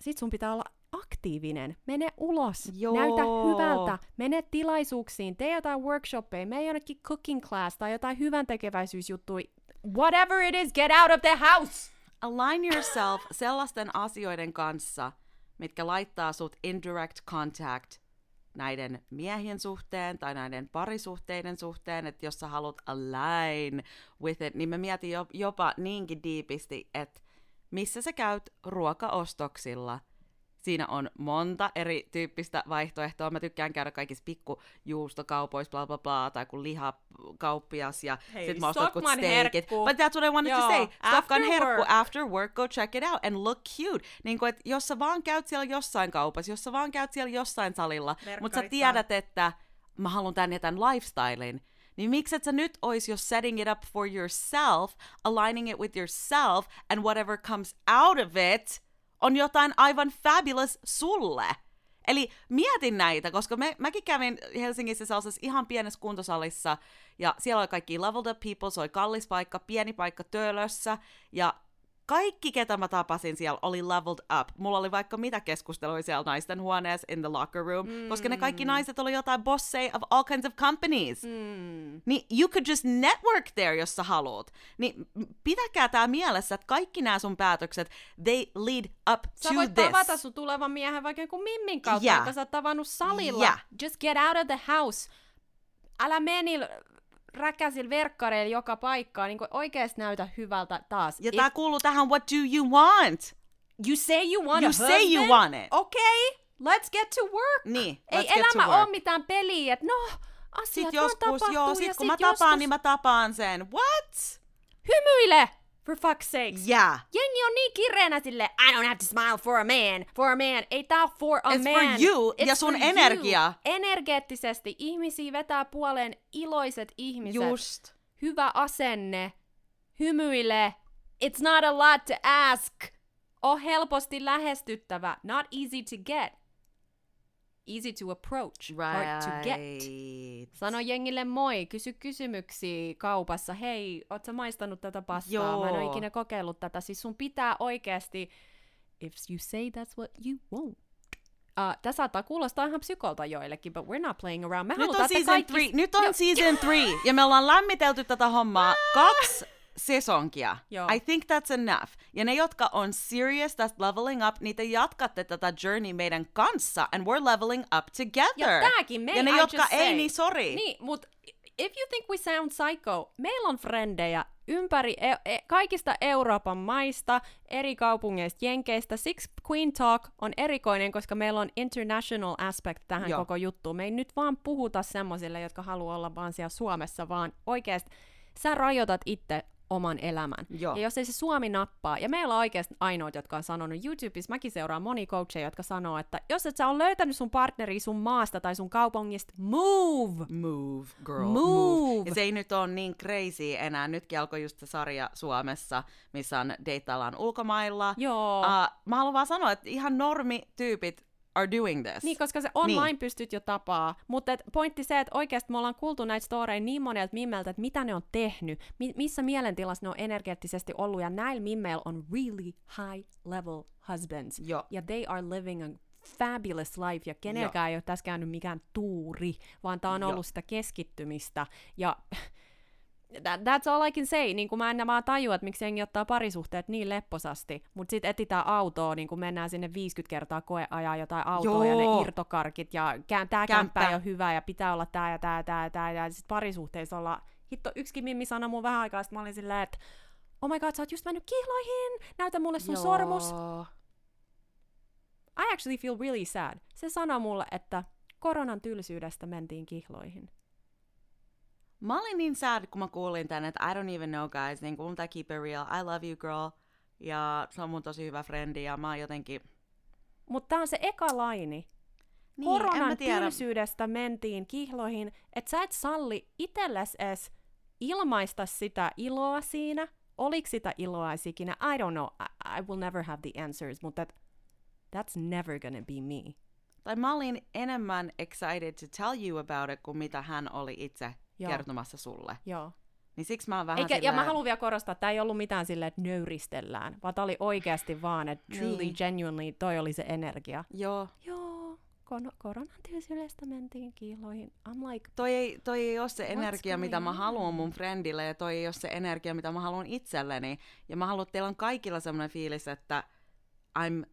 Sit sun pitää olla aktiivinen. Mene ulos, Joo. näytä hyvältä, mene tilaisuuksiin, tee jotain workshoppeja, mene jonnekin cooking class tai jotain hyvän tekeväisyysjuttuja. Whatever it is, get out of the house! Align yourself sellaisten asioiden kanssa, mitkä laittaa sut in direct contact näiden miehien suhteen tai näiden parisuhteiden suhteen, että jos sä haluat align with it, niin mä mietin jo, jopa niinkin diipisti, että missä sä käyt ruokaostoksilla. Siinä on monta eri tyyppistä vaihtoehtoa. Mä tykkään käydä kaikissa pikkujuustokaupoissa, bla bla bla, tai kun lihakauppias, ja Hei, sit mä ostan jotkut herkku. But that's what I wanted to Joo, say. Stockman after herkku, work. after work, go check it out and look cute. Niin kuin, että jos sä vaan käyt siellä jossain kaupassa, jos sä vaan käyt siellä jossain salilla, mutta sä tiedät, että mä haluan tän ja tän lifestylein, niin miksi et sä nyt ois jo setting it up for yourself, aligning it with yourself, and whatever comes out of it on jotain aivan fabulous sulle. Eli mietin näitä, koska me, mäkin kävin Helsingissä sellaisessa ihan pienessä kuntosalissa, ja siellä oli kaikki leveled up people, se oli kallis paikka, pieni paikka Töölössä, ja kaikki, ketä mä tapasin siellä, oli leveled up. Mulla oli vaikka mitä keskusteluja siellä naisten huoneessa in the locker room, mm. koska ne kaikki naiset oli jotain bosseja of all kinds of companies. Mm. Niin you could just network there, jos sä haluat. Niin pitäkää tää mielessä, että kaikki nämä sun päätökset, they lead up Sä to voit this. tavata sun tulevan miehen vaikka jonkun mimmin kautta, Yeah. jonka sä oot tavannut salilla. Yeah. Just get out of the house. Älä niillä räkäsillä verkkareilla joka paikkaan, niin oikeesti näytä hyvältä taas. Ja If tää kuuluu tähän what do you want? you say you want You a say you husband, want it. Okay, let's get to work. Niin, Ei elämä ole mitään peliä, että no, asiat Sit vaan joskus, tapahtuu joo, sit kun sit mä tapaan, joskus... niin mä tapaan sen. What? Hymyile! For fuck's sakes. Yeah. Jengi on niin kireänä sille, I don't have to smile for a man, for a man. Ei tää oo for a It's for man. you ja It's sun for you. energia. Energeettisesti ihmisiä vetää puoleen iloiset ihmiset. Just. Hyvä asenne. Hymyile. It's not a lot to ask. O helposti lähestyttävä. Not easy to get. Easy to approach. Hard to get. Right. Sano jengille moi, kysy kysymyksiä kaupassa. Hei, oot sä maistanut tätä pastaa? Mä en ole Joo. ikinä kokeillut tätä. Siis sun pitää oikeasti, if you say that's what you want. Uh, tämä saattaa kuulostaa ihan psykolta joillekin, but we're not playing around. Me Nyt on season kaikki... three. Nyt on Joo. season three. Ja me ollaan lämmitelty tätä hommaa kaksi sesonkia. Joo. I think that's enough. Ja ne, jotka on serious tästä leveling up, niitä jatkatte tätä journey meidän kanssa. And we're leveling up together. Ja tääkin me, Ja ne, I jotka just ei, say. niin sorry. Niin, mut if you think we sound psycho, meillä on frendejä, ympäri e- e- kaikista Euroopan maista, eri kaupungeista, jenkeistä. Siksi Queen Talk on erikoinen, koska meillä on international aspect tähän Joo. koko juttuun. Me ei nyt vaan puhuta semmoisille, jotka haluaa olla vaan siellä Suomessa, vaan oikeasti sä rajoitat itse oman elämän. Joo. Ja jos ei se Suomi nappaa, ja meillä on oikeasti ainoat, jotka on sanonut YouTubessa, mäkin seuraan moni coacheja, jotka sanoo, että jos et sä ole löytänyt sun partneri sun maasta tai sun kaupungista, move! Move, girl, Move. Ja se ei nyt ole niin crazy enää. Nytkin alkoi just se sarja Suomessa, missä on deittaillaan ulkomailla. Joo. Uh, mä haluan vaan sanoa, että ihan normityypit are doing this. Niin, koska se online Niin. pystyt jo tapaa. Mutta et pointti se, että oikeasti me ollaan kuultu näitä storeja niin monelta mimmeltä, että mitä ne on tehnyt, mi- missä mielentilassa ne on energeettisesti ollut, ja näillä mimmeillä on really high level husbands. Joo. Ja they are living a fabulous life, ja kenelläkään ei ole tässä käynyt mikään tuuri, vaan tää on Joo. ollut sitä keskittymistä. Ja that, that's all I can say. Niin kuin mä en vaan tajua, että miksi jengi ottaa parisuhteet niin lepposasti, mutta sitten etitään autoa, niin kuin mennään sinne 50 kertaa koeajaa jotain autoa ja ne Joo. irtokarkit ja kää- tää Kämppä. kämppä ei ole hyvä ja pitää olla tää ja tää ja tää ja tää ja sitten parisuhteissa olla, hitto, yksikin mimmi sanoi mun vähän aikaa, sitten mä olin silleen, että oh my god, sä oot just mennyt kihloihin, näytä mulle sun Joo. sormus. I actually feel really sad. Se sanoi mulle, että koronan tylsyydestä mentiin kihloihin. Mä olin niin sad, kun mä kuulin tän, että I don't even know guys, niin kuin keep it real, I love you girl. Ja se on mun tosi hyvä frendi ja mä jotenkin... Mutta tää on se eka laini. Niin, Koronan tylsyydestä mentiin kihloihin, että sä et salli itelles edes ilmaista sitä iloa siinä. Oliko sitä iloa ikinä? I don't know. I, I will never have the answers, mutta that, that's never gonna be me. Tai mä olin enemmän excited to tell you about it, kuin mitä hän oli itse Joo. kertomassa sulle. Joo. Niin siksi mä oon vähän Eikä, silleen... Ja mä haluan vielä korostaa, että tämä ei ollut mitään silleen, että nöyristellään, vaan tää oli oikeasti vaan, että truly, Niin. genuinely, toi oli se energia. Joo, Joo, kon- koronan tylsyydestä mentiin kiiloihin. I'm like, toi ei, toi ei ole se energia, mitä mä haluan mun friendille, ja toi ei ole se energia, mitä mä haluan itselleni. Ja mä haluan, että teillä on kaikilla semmoinen fiilis, että I'm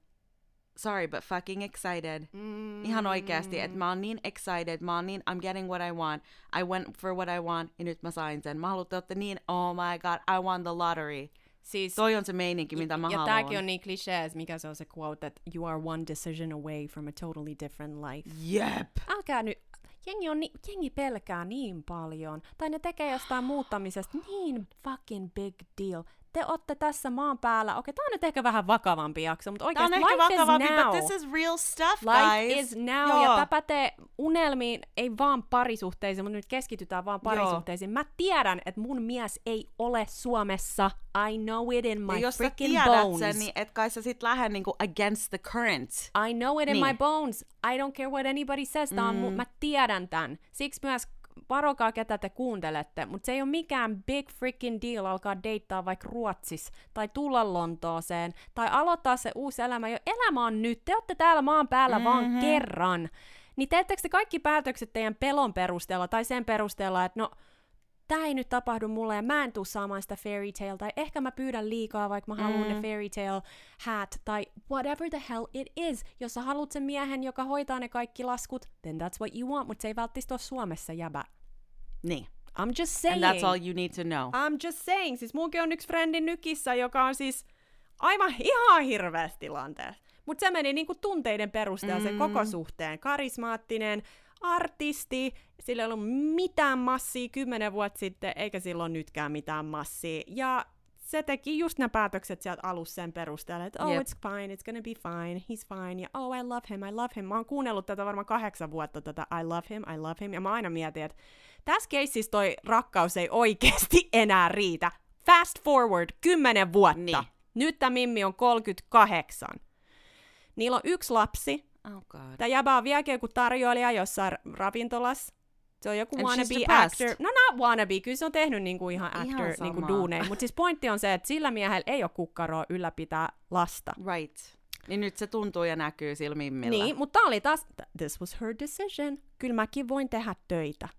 sorry, but fucking excited. mm, Ihan oikeasti, että mä oon niin excited, mä oon niin, I'm getting what I want, I went for what I want, ja nyt mä sain sen. Mä haluan, että niin, oh my god, I won the lottery. Siis, Toi on se meininki, mitä mä ja haluan. tääkin on niin cliché, mikä se on se quote, että you are one decision away from a totally different life. Jep! Älkää nyt, jengi, on ni, jengi pelkää niin paljon, tai ne tekee jostain muuttamisesta niin fucking big deal. Te ootte tässä maan päällä, okei, tää on nyt ehkä vähän vakavampi jakso, mutta oikeasti ehkä life vakavampi, is now. but this is real stuff, Life guys. is now, Joo. ja tämä pätee unelmiin, ei vaan parisuhteisiin, mutta nyt keskitytään vaan parisuhteisiin. Mä tiedän, että mun mies ei ole Suomessa. I know it in my ja jos freaking tiedät bones. sen, niin et kai sä sit lähde niinku against the current. I know it in Niin. my bones. I don't care what anybody says. Tää on mu- mä tiedän tän. Siksi myös varokaa, ketä te kuuntelette, mutta se ei ole mikään big freaking deal alkaa deittaa vaikka Ruotsis tai tulla Lontooseen tai aloittaa se uusi elämä. Jo elämä on nyt. Te olette täällä maan päällä mm-hmm. vaan kerran. Niin teettekö te kaikki päätökset teidän pelon perusteella tai sen perusteella, että no, tämä ei nyt tapahdu mulle ja mä en tuu saamaan sitä fairy tale, tai ehkä mä pyydän liikaa, vaikka mä haluan Mm. ne fairy tale hat, tai whatever the hell it is. Jos sä haluat sen miehen, joka hoitaa ne kaikki laskut, then that's what you want, mutta se ei välttämättä ole Suomessa, jäbä. Niin. I'm just saying. And that's all you need to know. I'm just saying. Siis munkin on yksi frendi nykissä, joka on siis aivan ihan hirveässä tilanteessa. Mutta se meni niinku tunteiden perusteella mm. sen koko suhteen. Karismaattinen, artisti, sillä ei ollut mitään massia kymmenen vuotta sitten, eikä silloin nytkään mitään massia. Ja se teki just nämä päätökset sieltä alussa sen perusteella, että oh, Jep. it's fine, it's gonna be fine, he's fine, ja oh, I love him, I love him. Mä oon kuunnellut tätä varmaan kahdeksan vuotta, tätä I love him, I love him, ja mä aina mietin, että tässä keississä toi rakkaus ei oikeasti enää riitä. Fast forward, kymmenen vuotta. Niin. Nyt tämä Mimmi on 38. Niillä on yksi lapsi. Oh god. Tämä jäbä on vieläkin joku tarjoilija jossain ravintolassa. Se on joku And wannabe actor. No not wannabe, kyllä se on tehnyt niinku ihan Ihan actor sama. niinku duuneja. Mutta siis pointti on se, että sillä miehellä ei ole kukkaroa ylläpitää lasta. Right. Niin nyt se tuntuu ja näkyy silmimmillä. Niin, mutta tää oli taas, this was her decision. Kyllä mäkin voin tehdä töitä.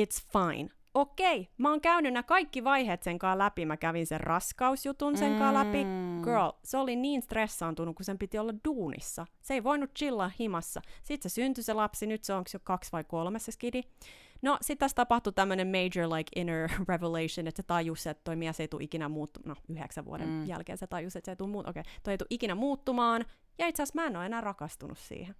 It's fine. Okei, mä oon käynyt nämä kaikki vaiheet sen kanssa läpi. Mä kävin sen raskausjutun sen kanssa läpi. Mm. Girl, se oli niin stressaantunut, kun sen piti olla duunissa. Se ei voinut chillaa himassa. Sitten se syntyi se lapsi, nyt se onko jo kaksi vai kolme se skidi. No, sitten tässä tapahtui tämmöinen major like inner revelation, että se tajusi, että toi mies ei tule ikinä muuttumaan. No, yhdeksän vuoden mm. jälkeen se tajusi, että se ei tule muut- okay. toi ei tule ikinä muuttumaan. Ja itse asiassa mä en ole enää rakastunut siihen.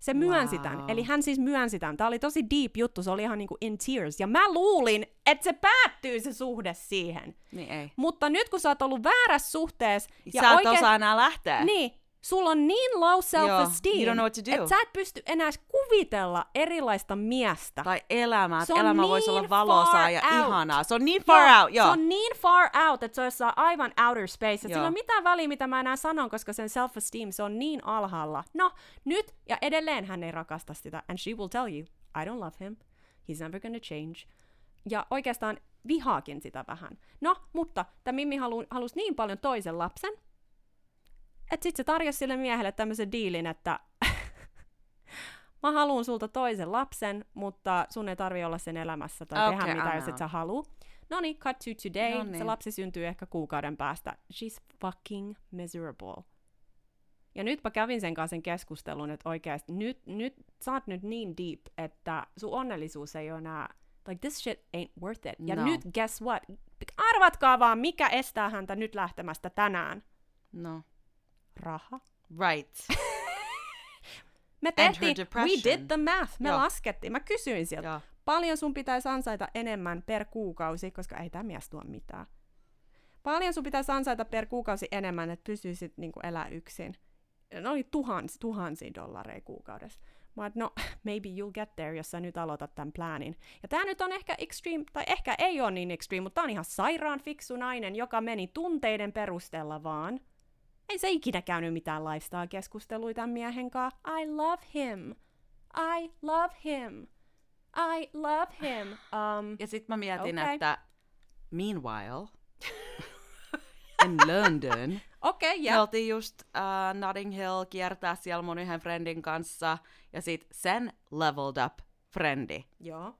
Se myönsi Wow. tämän. Eli hän siis myönsi tämän. Tämä oli tosi deep juttu, se oli ihan niinku in tears. Ja mä luulin, että se päättyy se suhde siihen. Niin ei. Mutta nyt kun sä oot ollut väärässä suhteessa... Ja sä et osaa enää lähteä. Niin, sulla on niin low self-esteem, että sä et pysty enää kuvitella erilaista miestä. Tai elämää, että on elämä voisi niin olla valoisaa ja out. ihanaa. Se on niin far out, joo. Se on niin far out, että se on jossain aivan outer space. Että Joo. sillä ole mitään väliä, mitä mä enää sanon, koska sen self-esteem, se on niin alhaalla. No, nyt, ja edelleen hän ei rakasta sitä. And she will tell you, I don't love him. He's never gonna change. Ja oikeastaan vihaakin sitä vähän. No, mutta tämä Mimmi halu, halusi niin paljon toisen lapsen, että sitten se tarjosi sille miehelle tämmöisen diilin, että mä haluan sulta toisen lapsen, mutta sun ei tarvi olla sen elämässä tai Okei, tehdä mitään, I jos et sä halua. No niin, cut to today. No niin. Se lapsi syntyy ehkä kuukauden päästä. She's fucking miserable. Ja nyt mä kävin sen kanssa sen keskustelun, että oikeasti nyt, nyt, sä oot nyt niin deep, että sun onnellisuus ei ole enää, like this shit ain't worth it. Ja No. nyt guess what? Arvatkaa vaan, mikä estää häntä nyt lähtemästä tänään. No. Raha. Right. Me tehtiin, we did the math, me Joo. laskettiin. Mä kysyin sieltä, Joo. paljon sun pitäisi ansaita enemmän per kuukausi, koska ei tämä mies tuo mitään. Paljon sun pitäisi ansaita per kuukausi enemmän, että pysyisit niin elää yksin. Ne oli tuhans, tuhansia dollareja kuukaudessa. Mä no, maybe you'll get there, jos sä nyt aloitat tämän planin. Ja tää nyt on ehkä extreme, tai ehkä ei ole niin extreme, mutta tää on ihan sairaan fiksu nainen, joka meni tunteiden perusteella vaan. Ei se ikinä käynyt mitään lifestyle-keskusteluita tämän miehen kanssa. I love him. I love him. I love him. Um, Ja sit mä mietin, Okei. että meanwhile, in London, okay, me yeah. oltiin just uh, Notting Hill kiertää siellä mun yhden friendin kanssa, ja sit sen leveled up friendi. Joo.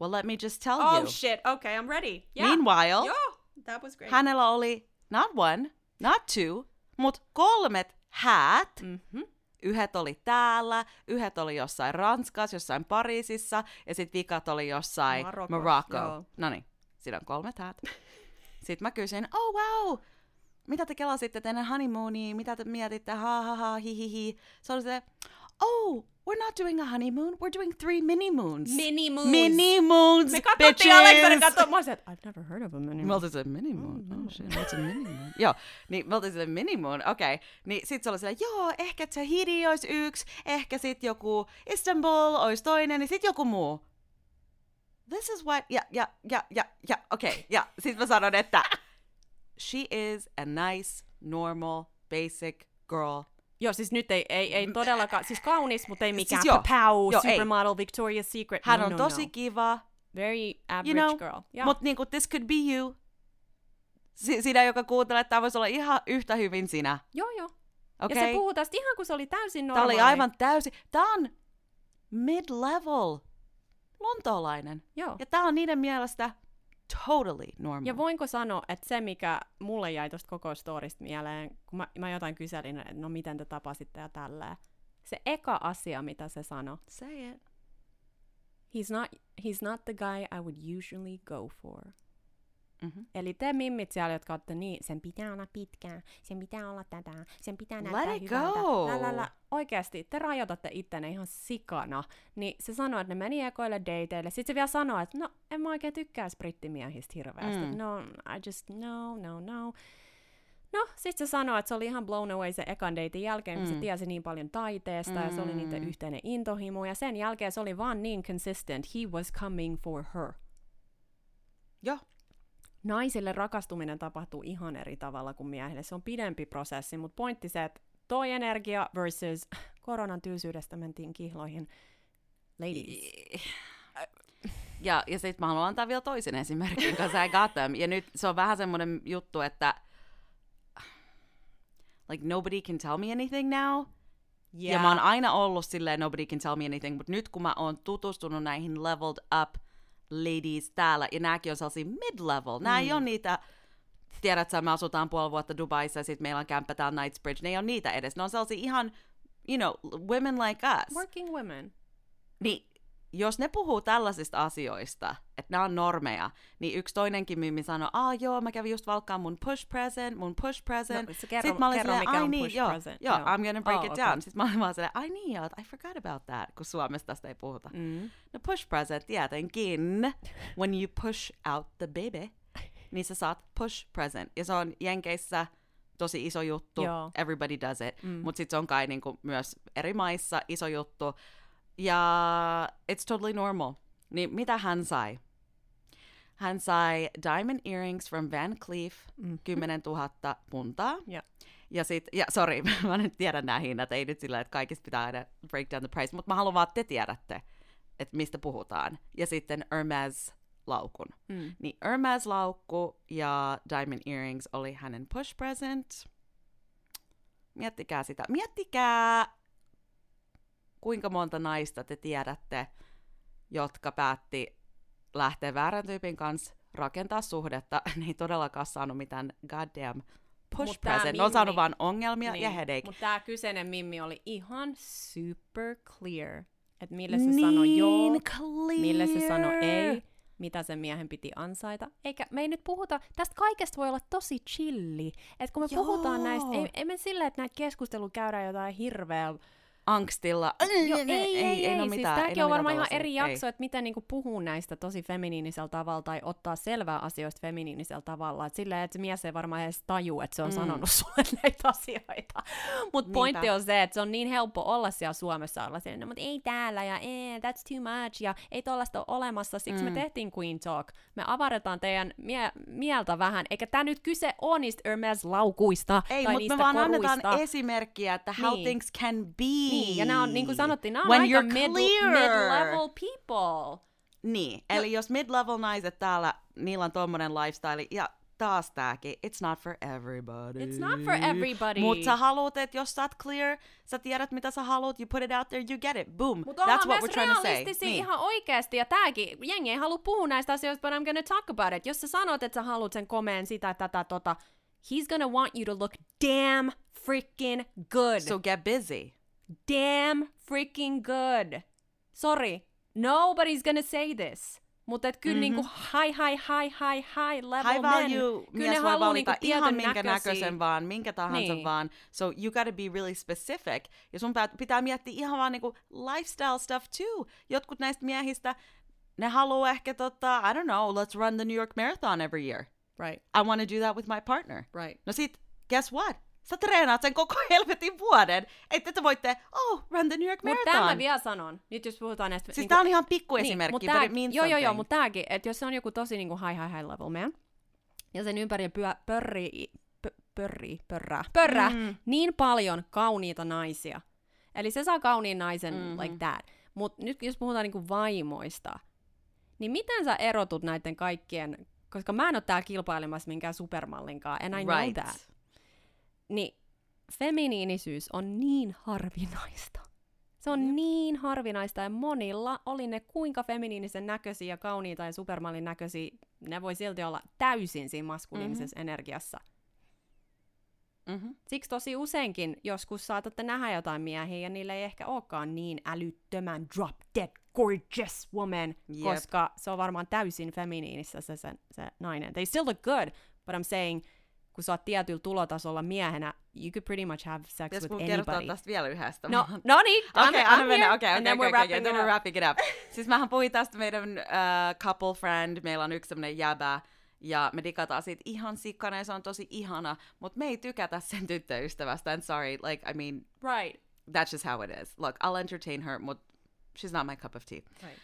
Well, let me just tell Oh you. shit, okay, I'm ready. Yeah. Meanwhile, Joo, that was great. hänellä oli not one, not two, mut kolmet häät. Mhm. Yhdet oli täällä, yhdet oli jossain Ranskassa, jossain Pariisissa, ja sitten vikat oli jossain Marokossa, Morocco. No niin, siinä on kolmet häät. Sitten mä kysyin, oh wow, mitä te kelasitte ennen honeymoonia, mitä te mietitte, ha ha ha, hi hi hi. Se oli se, oh, we're not doing a honeymoon, we're doing three mini moons. Mini moons. Mini moons, Me bitches! Aleksanen katsoa. Mä olisin, että I've never heard of a mini moon. oltiin se mini oh, moon. Oh shit, what's a mini moon? joo, niin me oltiin sille mini moon, okei. Okay. Niin sit se oli silleen, joo, ehkä Tahiti olisi yksi, ehkä sit joku Istanbul olisi toinen, niin sit joku muu. This is what, ja, ja, ja, ja, ja, okei. Okay. Ja sit mä sanon, että she is a nice, normal, basic girl. Joo, siis nyt ei, ei, ei todellakaan, siis kaunis, mutta ei mikään Siis joo, joo, ei. supermodel, Victoria's Secret. Hän no, on no, tosi no. kiva, Very average you know, girl. Joo. mut niinku, this could be you. Si- sinä, joka kuuntelee, että tämä voisi olla ihan yhtä hyvin sinä. joo, joo. Okei? Ja se puhuu tästä ihan kuin se oli täysin Tämä normaali. oli aivan täysin. Tämä on mid-level lontoolainen. Joo. Ja tämä on niiden mielestä totally normal. Ja voinko sanoa, että se, mikä mulle jäi tuosta koko storista mieleen, kun mä, mä jotain kyselin, että no miten te tapasitte ja tälleen. Se eka asia, mitä se sanoi, Say it. he's not, he's not the guy I would usually go for. Mhm. Eli te mimmit siellä, jotka olette niin, sen pitää olla pitkää, sen pitää olla tätä, sen pitää Let näyttää it hyvältä. go. Oikeasti, te rajoitatte ittenne ihan sikana. Niin se sanoi, että ne meni ekoille dateille. Sitten se vielä sanoi, että no, en mä oikein tykkää brittimiehistä hirveästi. Mm. No, I just, no, no, no. No, sitten se sanoi, että se oli ihan blown away se ekan datein jälkeen, kun se Mm. tiesi niin paljon taiteesta ja se oli niiden Mm. yhteinen intohimo. Ja sen jälkeen se oli vaan niin consistent. He was coming for her Joo. Naisille rakastuminen tapahtuu ihan eri tavalla kuin miehille. Se on pidempi prosessi, mutta pointti se, että toi energia versus koronan tyysyydestä mentiin kihloihin. Ladies. Ja, ja sitten mä haluan antaa vielä toisen esimerkin, koska I got them. Ja nyt se on vähän semmoinen juttu, että like nobody can tell me anything now. Yeah. Ja mä oon aina ollut silleen nobody can tell me anything, mutta nyt kun mä oon tutustunut näihin leveled up ladies täällä, ja nääkin on sellaisia mid-level, nää ei ole niitä, tiedät sä, me asutaan puoli vuotta Dubaissa, ja sit meillä on kämppä täällä Knightsbridge, ne ei ole niitä edes, ne on sellaisia ihan, you know, women like us. Working women. Niin, jos ne puhuu tällaisista asioista, että nämä on normeja, niin yksi toinenkin mimmi sanoi, aa joo, mä kävin just valkkaan mun push present, mun push present. No, kerro- Sitten mä olin kerro, silleen, mikä ai on niin, push joo, present. joo, Joo. I'm gonna break Oh, it okei. down. Sitten mä olin vaan silleen, ai niin, joo, I forgot about that, kun Suomessa tästä ei puhuta. Mm. No push present, tietenkin. When you push out the baby, niin sä saat push present. Ja se on Jenkeissä tosi iso juttu. Joo. Everybody does it. Mm. Mutta sitten se on kai niinku myös eri maissa iso juttu. Ja it's totally normal. Niin mitä hän sai? Hän sai diamond earrings from Van Cleef, Mm. 10 000 puntaa. Ja. Ja sit, ja sorry, mä nyt tiedän nämä hinnat, ei nyt sillä, että kaikista pitää aina break down the price, mutta mä haluan vaan, että te tiedätte, että mistä puhutaan. Ja sitten Hermes laukun. Mm. Niin Hermes laukku ja diamond earrings oli hänen push present. Miettikää sitä. Miettikää, kuinka monta naista te tiedätte, jotka päätti lähteä väärän tyypin kanssa rakentaa suhdetta. Ne ei todellakaan saanut mitään goddamn push Mut present. Ne on saanut Mimmi- vaan ongelmia niin. ja headache. Mutta tämä kyseinen mimmi oli ihan super clear, että mille se sanoi joo, Niin clear. mille se sanoi ei, mitä sen miehen piti ansaita. Eikä me ei nyt puhuta, tästä kaikesta voi olla tosi chilli. Että kun me Joo. puhutaan näistä, ei, ei me silleen, että näitä keskustelua käydään jotain hirveä Angstilla. Joo, ei, ei, ei, ei, no siis mitään, tämäkin on varmaan ihan eri jakso, että miten niinku puhuu näistä tosi feminiinisellä tavalla tai ottaa selvää asioista feminiinisellä tavalla. Et silleen, että se mies ei varmaan edes taju, että se on Mm. mm. sanonut sulle näitä asioita. Mutta pointti on se, että se on niin helppo olla siellä Suomessa olla silleen, no, mutta ei täällä ja eh, that's too much ja ei tollaista ole olemassa. Siksi Mm. me tehtiin Queen Talk. Me avaretaan teidän mie- mieltä vähän, eikä tämä nyt kyse ole niistä Hermes-laukuista Ei, tai mutta me vaan koruista. annetaan esimerkkiä, että how Niin. things can be. Niin, ja nämä on, niin kuin sanottiin, nämä on When aika you're mid- mid-level people. Niin, eli jos mid-level naiset täällä, niillä on tommonen lifestyle, ja taas tääkin, it's not for everybody. It's not for everybody. Mutta sä haluut, että jos sä oot clear, sä tiedät mitä sä haluut, you put it out there, you get it, boom. Mutta That's what we're trying to say. Niin. ihan oikeasti, ja tääkin, jengi ei halua puhua näistä asioista, but I'm gonna talk about it. Jos sä sanot, että sä haluat sen komeen sitä, tätä, tota, he's gonna want you to look damn freaking good. So get busy. Damn freaking good. Sorry, nobody's gonna say this. Mutta et kyllä mm-hmm. niinku high, high, high, high, high level High men, value ne mies voi valita niinku ihan minkä näköisiä- näköisen vaan, minkä tahansa Niin. vaan. So you gotta be really specific. Ja sun pitää miettiä ihan vaan niinku lifestyle stuff too. Jotkut näistä miehistä, ne haluaa ehkä tota, I don't know, let's run the New York Marathon every year. Right, I want to do that with my partner. right. No sit, guess what? Sä treenaat sen koko helvetin vuoden. Että te voitte, oh, run the New York Mutta Marathon. tämä mä vielä sanon, nyt jos puhutaan näistä... Siis tää on ihan pikkuesimerkki, mut but tää- it means Joo, joo, joo, mutta tääkin, että jos se on joku tosi niinku high, high, high level man, ja sen ympäri pyö, pörrii, pö, pörrii, pörrää, pörrää Mm. niin paljon kauniita naisia. Eli se saa kauniin naisen Mhm. mm-hmm. like that. Mutta nyt jos puhutaan niinku vaimoista, niin miten sä erotut näiden kaikkien, koska mä en ole täällä kilpailemassa minkään supermallinkaan, and I know that. Niin feminiinisyys on niin harvinaista. Se on Jep. niin harvinaista ja monilla, oli ne kuinka feminiinisen näköisiä ja kauniita ja supermallin näköisiä, ne voi silti olla täysin siinä maskuliinisessa mm-hmm. energiassa. Mm-hmm. Siksi tosi useinkin joskus saatatte nähdä jotain miehiä ja niillä ei ehkä olekaan niin älyttömän drop dead gorgeous woman, Jep. koska se on varmaan täysin feminiinissä se, se, se nainen. They still look good, but I'm saying, kun sä oot tietyllä tulotasolla miehenä, you could pretty much have sex Pitäisikö with mun kertoa anybody. tästä vielä yhdestä? No, no niin, I'm, Okei, I'm mennä, here, okei, and then okei, we're wrapping then it we're up. wrapping it up. Siis mähän puhuin tästä meidän uh, couple friend, meillä on yksi semmonen jäbä, ja me digataan siitä ihan sikkana, ja se on tosi ihana, mutta me ei tykätä sen tyttöystävästä, and sorry, like, I mean, Right, that's just how it is. Look, I'll entertain her, mutta she's not my cup of tea. right.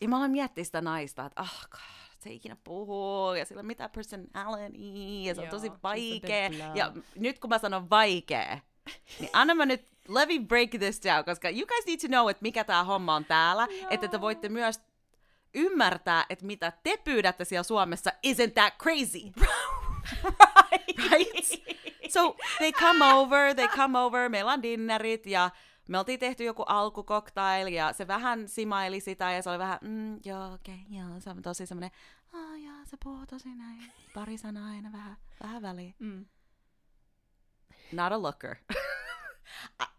Ja mä aloin miettiä sitä naista, että oh god, se ikinä puhuu, ja sillä on mitään personality, ja se on Joo, tosi vaikea. Ja nyt kun mä sanon vaikea, niin anna mä nyt, let me break this down, koska you guys need to know, että mikä tää homma on täällä, että te voitte myös ymmärtää, että mitä te pyydätte siellä Suomessa isn't that crazy. right? So they come over, they come over, meillä on dinnerit ja me oltiin tehty joku alkukoktail ja se vähän simaili sitä ja se oli vähän, mm, joo, okei, okay, joo, se on tosi semmoinen, ah, joo, se puhuu tosi näin, pari sanaa aina vähän, vähän väliin. Mm. Not a looker.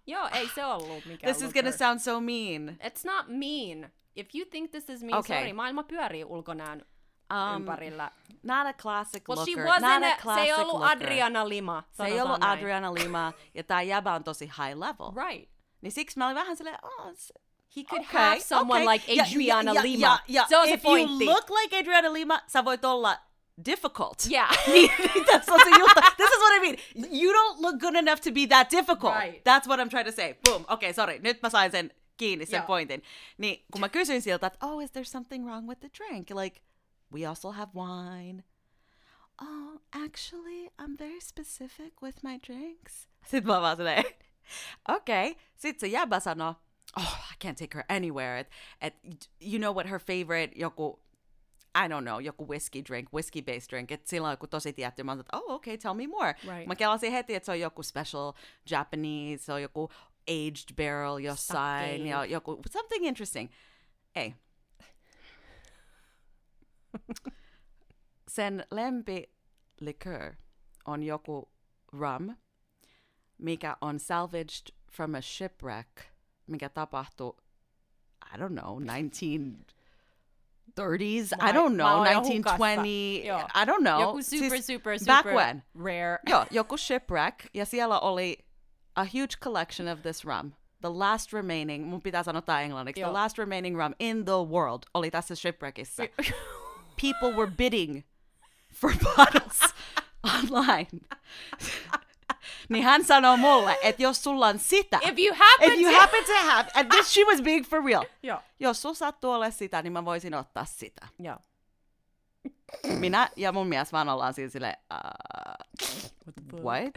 Joo, ei se ollut mikään This is gonna sound so mean. It's not mean. If you think this is me, Okay. sorry, maailma pyörii ulkonäön Um, ympärillä. Not a classic Well, she looker. wasn't, not a a, se ei classic ollut looker. Adriana Lima. Se ei ollut näin. Adriana Lima, ja tää jäbä on tosi high level. Right. Niin siksi mä olin vähän silleen, oh, He could okay, have someone okay. like Adriana ja, Lima. Ja, ja, se if you look like Adriana Lima, olla difficult. Yeah. niin, niin tässä on se juttu. This is what I mean. You don't look good enough to be that difficult. Right. That's what I'm trying to say. Boom. Okay, sorry. Nyt mä sain sen kiinni, sen pointin. Niin kun mä kysyin siltä, että oh, is there something wrong with the drink? Like, we also have wine. Oh, actually, I'm very specific with my drinks. Sitten mä vaan silleen, okei. Okay. Sitten se jäbä sanoo, oh, I can't take her anywhere. Et, et, you know what her favorite joku, I don't know, joku whiskey drink, whiskey-based drink. Et sillä on joku tosi tietty. Mä että, oh, okay, tell me more. Right. Mä kelasin heti, että se on joku special Japanese, se on joku aged barrel jossain, ja joku, something interesting. Ei. Sen lempi liqueur on joku rum, mikä on salvaged from a shipwreck, mikä tapahtui, I don't know, 1930s, I Mä- don't know, 1920, Joo. I don't know. Joku super, Siis super, super Back when? rare. Joo, joku shipwreck, ja siellä oli a huge collection of this rum. The last remaining, mun pitää sanoa tää englanniksi, the last remaining rum in the world oli tässä shipwreckissa. People were bidding for bottles online. Niin hän sanoo mulle, että jos sulla on sitä, If you happen if you to- happen to have, and this she was being for real. Joo. Jos sulla sattuu ole sitä, niin mä voisin ottaa sitä. Joo. Minä ja mun mies vaan ollaan siinä silleen, uh, what?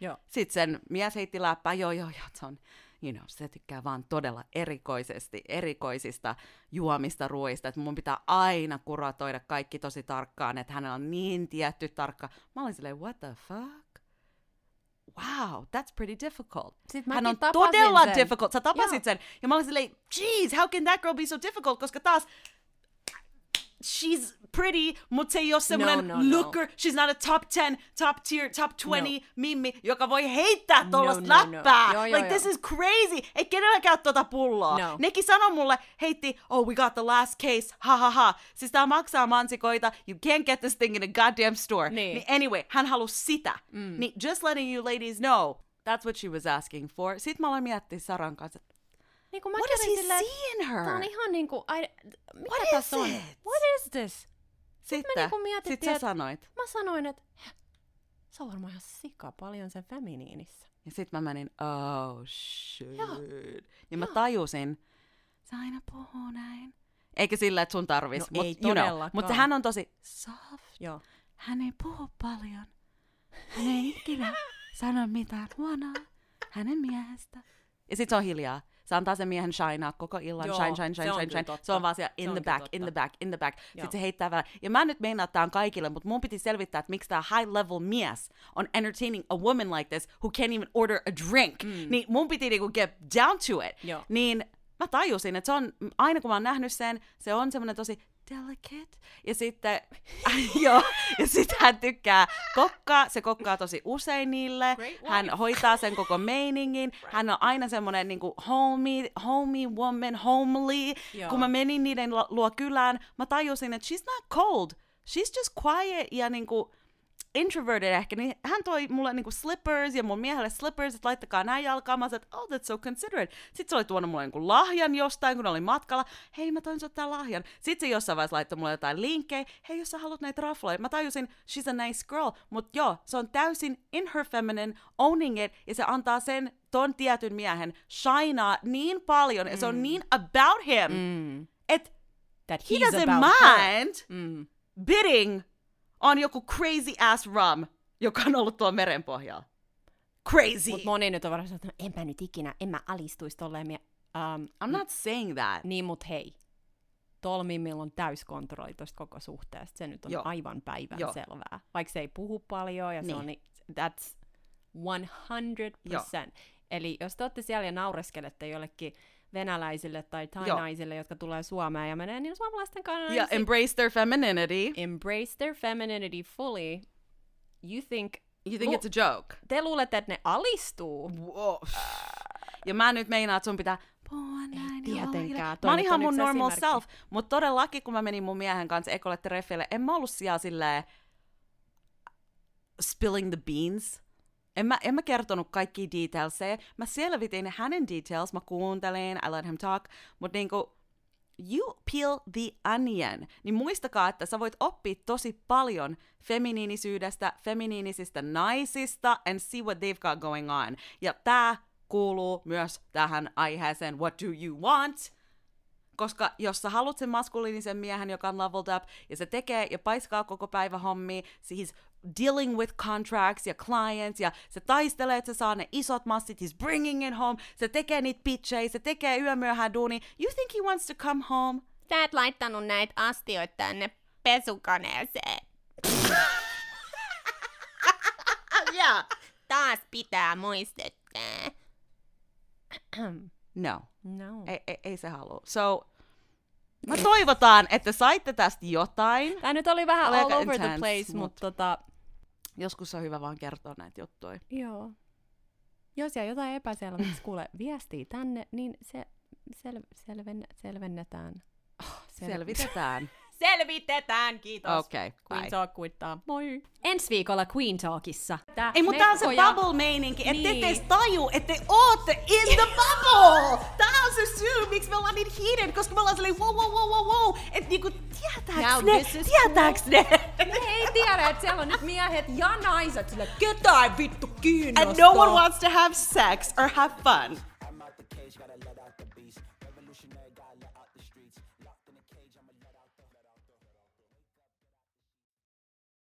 Joo. Sitten sen mies heitti läppää, joo joo joo, se on, you know, se tykkää vaan todella erikoisesti, erikoisista juomista ruoista, että mun pitää aina kuratoida kaikki tosi tarkkaan, että hänellä on niin tietty tarkka. Mä olin silleen, what the fuck? Wow, that's pretty difficult. Sitten Hän on todella sen. difficult. Sä tapasit Joo. sen. Ja mä olin silleen, jeez, how can that girl be so difficult? Koska taas, she's pretty, ei ole semmoinen no, no. looker. She's not a top 10, top tier, top 20 No. mimmi, joka voi heittää tollasta no, no. läppää. Joo, joo, like, this joo. is crazy. Ei kenelläkään tota pulloa. No. Nekin sanoi mulle, heitti, oh, we got the last case, ha ha ha. Siis tää maksaa mansikoita, you can't get this thing in a goddamn store. Niin. anyway, hän halusi sitä. Mm. Niin just letting you ladies know, that's what she was asking for. Sitten mä aloin miettiä Saran kanssa, Niin kun mä what kävin he silleen, see in her? Tää on ihan niinku, ai, mitä What is tässä on? it? What is this? Sitten, niinku mietittiin, sit sä että- sanoit. Mä sanoin, että se on varmaan ihan sika paljon sen feminiinissä. Ja sit mä menin, oh shit. Ja mä tajusin, sä aina puhuu näin. Eikä sillä, että sun tarvis. No mut, ei you know. Mutta hän on tosi soft. Joo. Hän ei puhu paljon. Hän ei ikinä sano mitään huonoa hänen miehestä. Ja sit se on hiljaa. Se antaa sen miehen shinea koko illan. Joo, shine, shine, se shine, on shine, shine. totta. Se on vaan siellä Se in on the back, in totta. the back, in the back. Joo. Sitten se heittää vähän. Ja mä nyt meinaa, että tää on kaikille, mutta mun piti selvittää, että miksi tää high level mies on entertaining a woman like this who can't even order a drink. Mm. Niin mun piti niinku get down to it. Joo. Niin mä tajusin, että se on, aina kun mä oon nähnyt sen, se on semmoinen tosi delicate. Ja sitten, joo, ja sitten hän tykkää kokkaa, se kokkaa tosi usein niille. Hän hoitaa sen koko meiningin. Hän on aina semmoinen niinku homey, homey woman, homely. Joo. Kun mä menin niiden lu- luo kylään, mä tajusin, että she's not cold. She's just quiet ja niinku introverted ehkä, niin hän toi mulle niinku slippers ja mun miehelle slippers, että laittakaa näin jalkaan. Mä sanoin, että oh, that's so considerate. Sitten se oli tuonut mulle niinku lahjan jostain, kun oli matkalla. Hei, mä toin sut tän lahjan. Sitten se jossain vaiheessa laittoi mulle jotain linkkejä. Hei, jos sä haluat näitä rafloja. Mä tajusin, she's a nice girl. Mutta joo, se on täysin in her feminine, owning it, ja se antaa sen ton tietyn miehen shinaa niin paljon, ja se on niin about him, mm. että That he doesn't about her. mind Mm. bidding on joku crazy ass rum, joka on ollut tuolla merenpohjalla. Crazy. Mut moni nyt on varmaan että enpä nyt ikinä, en mä alistuisi tolleen. Mie- um, I'm not saying that. niin mut hei, tol mimmillä on täyskontrolli tosta koko suhteesta. Se nyt on Joo. aivan päivän Joo. selvää. Vaikka se ei puhu paljon ja se Niin. on, ni- that's 100%. Eli jos te olette siellä ja naureskelette jollekin venäläisille tai tainaisille, jotka tulee Suomeen ja menee niin suomalaisten kanssa, Yeah, embrace their femininity. embrace their femininity fully, you think, You think Lu- it's a joke. te luulette, että ne alistuu. Wow. Ja mä nyt meinaan, että sun pitää puhua näin. tietenkään. Toi Mä oon ihan mun normal esimerkki. self, mutta todellakin kun mä menin mun miehen kanssa ekolle treffille, en mä ollut siellä silleen spilling the beans. En mä, en mä kertonut kaikki detailseja. Mä selvitin hänen details, mä kuuntelin, I let him talk, mutta niinku, you peel the onion, niin muistakaa, että sä voit oppia tosi paljon feminiinisyydestä, feminiinisistä naisista, and see what they've got going on. Ja tää kuuluu myös tähän aiheeseen What do you want? Koska jos sä haluat sen maskuliinisen miehen, joka on leveled up, ja se tekee ja paiskaa koko päivä hommia, he's dealing with contracts ja clients, ja se taistelee, että se saa ne isot massit, he's bringing it home, se tekee niitä pitchejä, se tekee yömyöhään duuni, you think he wants to come home? Sä et laittanut näitä astioita tänne pesukoneeseen. Yeah. Taas pitää muistuttaa. No, No. ei, ei, ei se halua. So, mä toivotaan, että saitte tästä jotain. Tää nyt oli vähän all over the intense, place, mut- mutta tota, Joskus on hyvä vaan kertoa näitä juttuja. joo. Jos jää jotain epäselväksi, kuule, viestii tänne, niin se sel, selven, selvennetään. Oh, sel- Selvitetään. Selvitetään, kiitos. Okei, okay, Queen bye. Talk kuittaa. Moi. Ensi viikolla Queen Talkissa. Tää Ei, mutta tää on se bubble-meininki, että Niin. te edes taju, että te ootte in the bubble! Tää on se syy, miksi me ollaan niin heated, koska me ollaan silleen wow, wow, wow, wow, wow, että niinku tietääks Now ne, tietääks ne? Ne ei tiedä, että siellä on nyt miehet ja naiset ketään vittu kiinnostaa. And no one wants to have sex or have fun.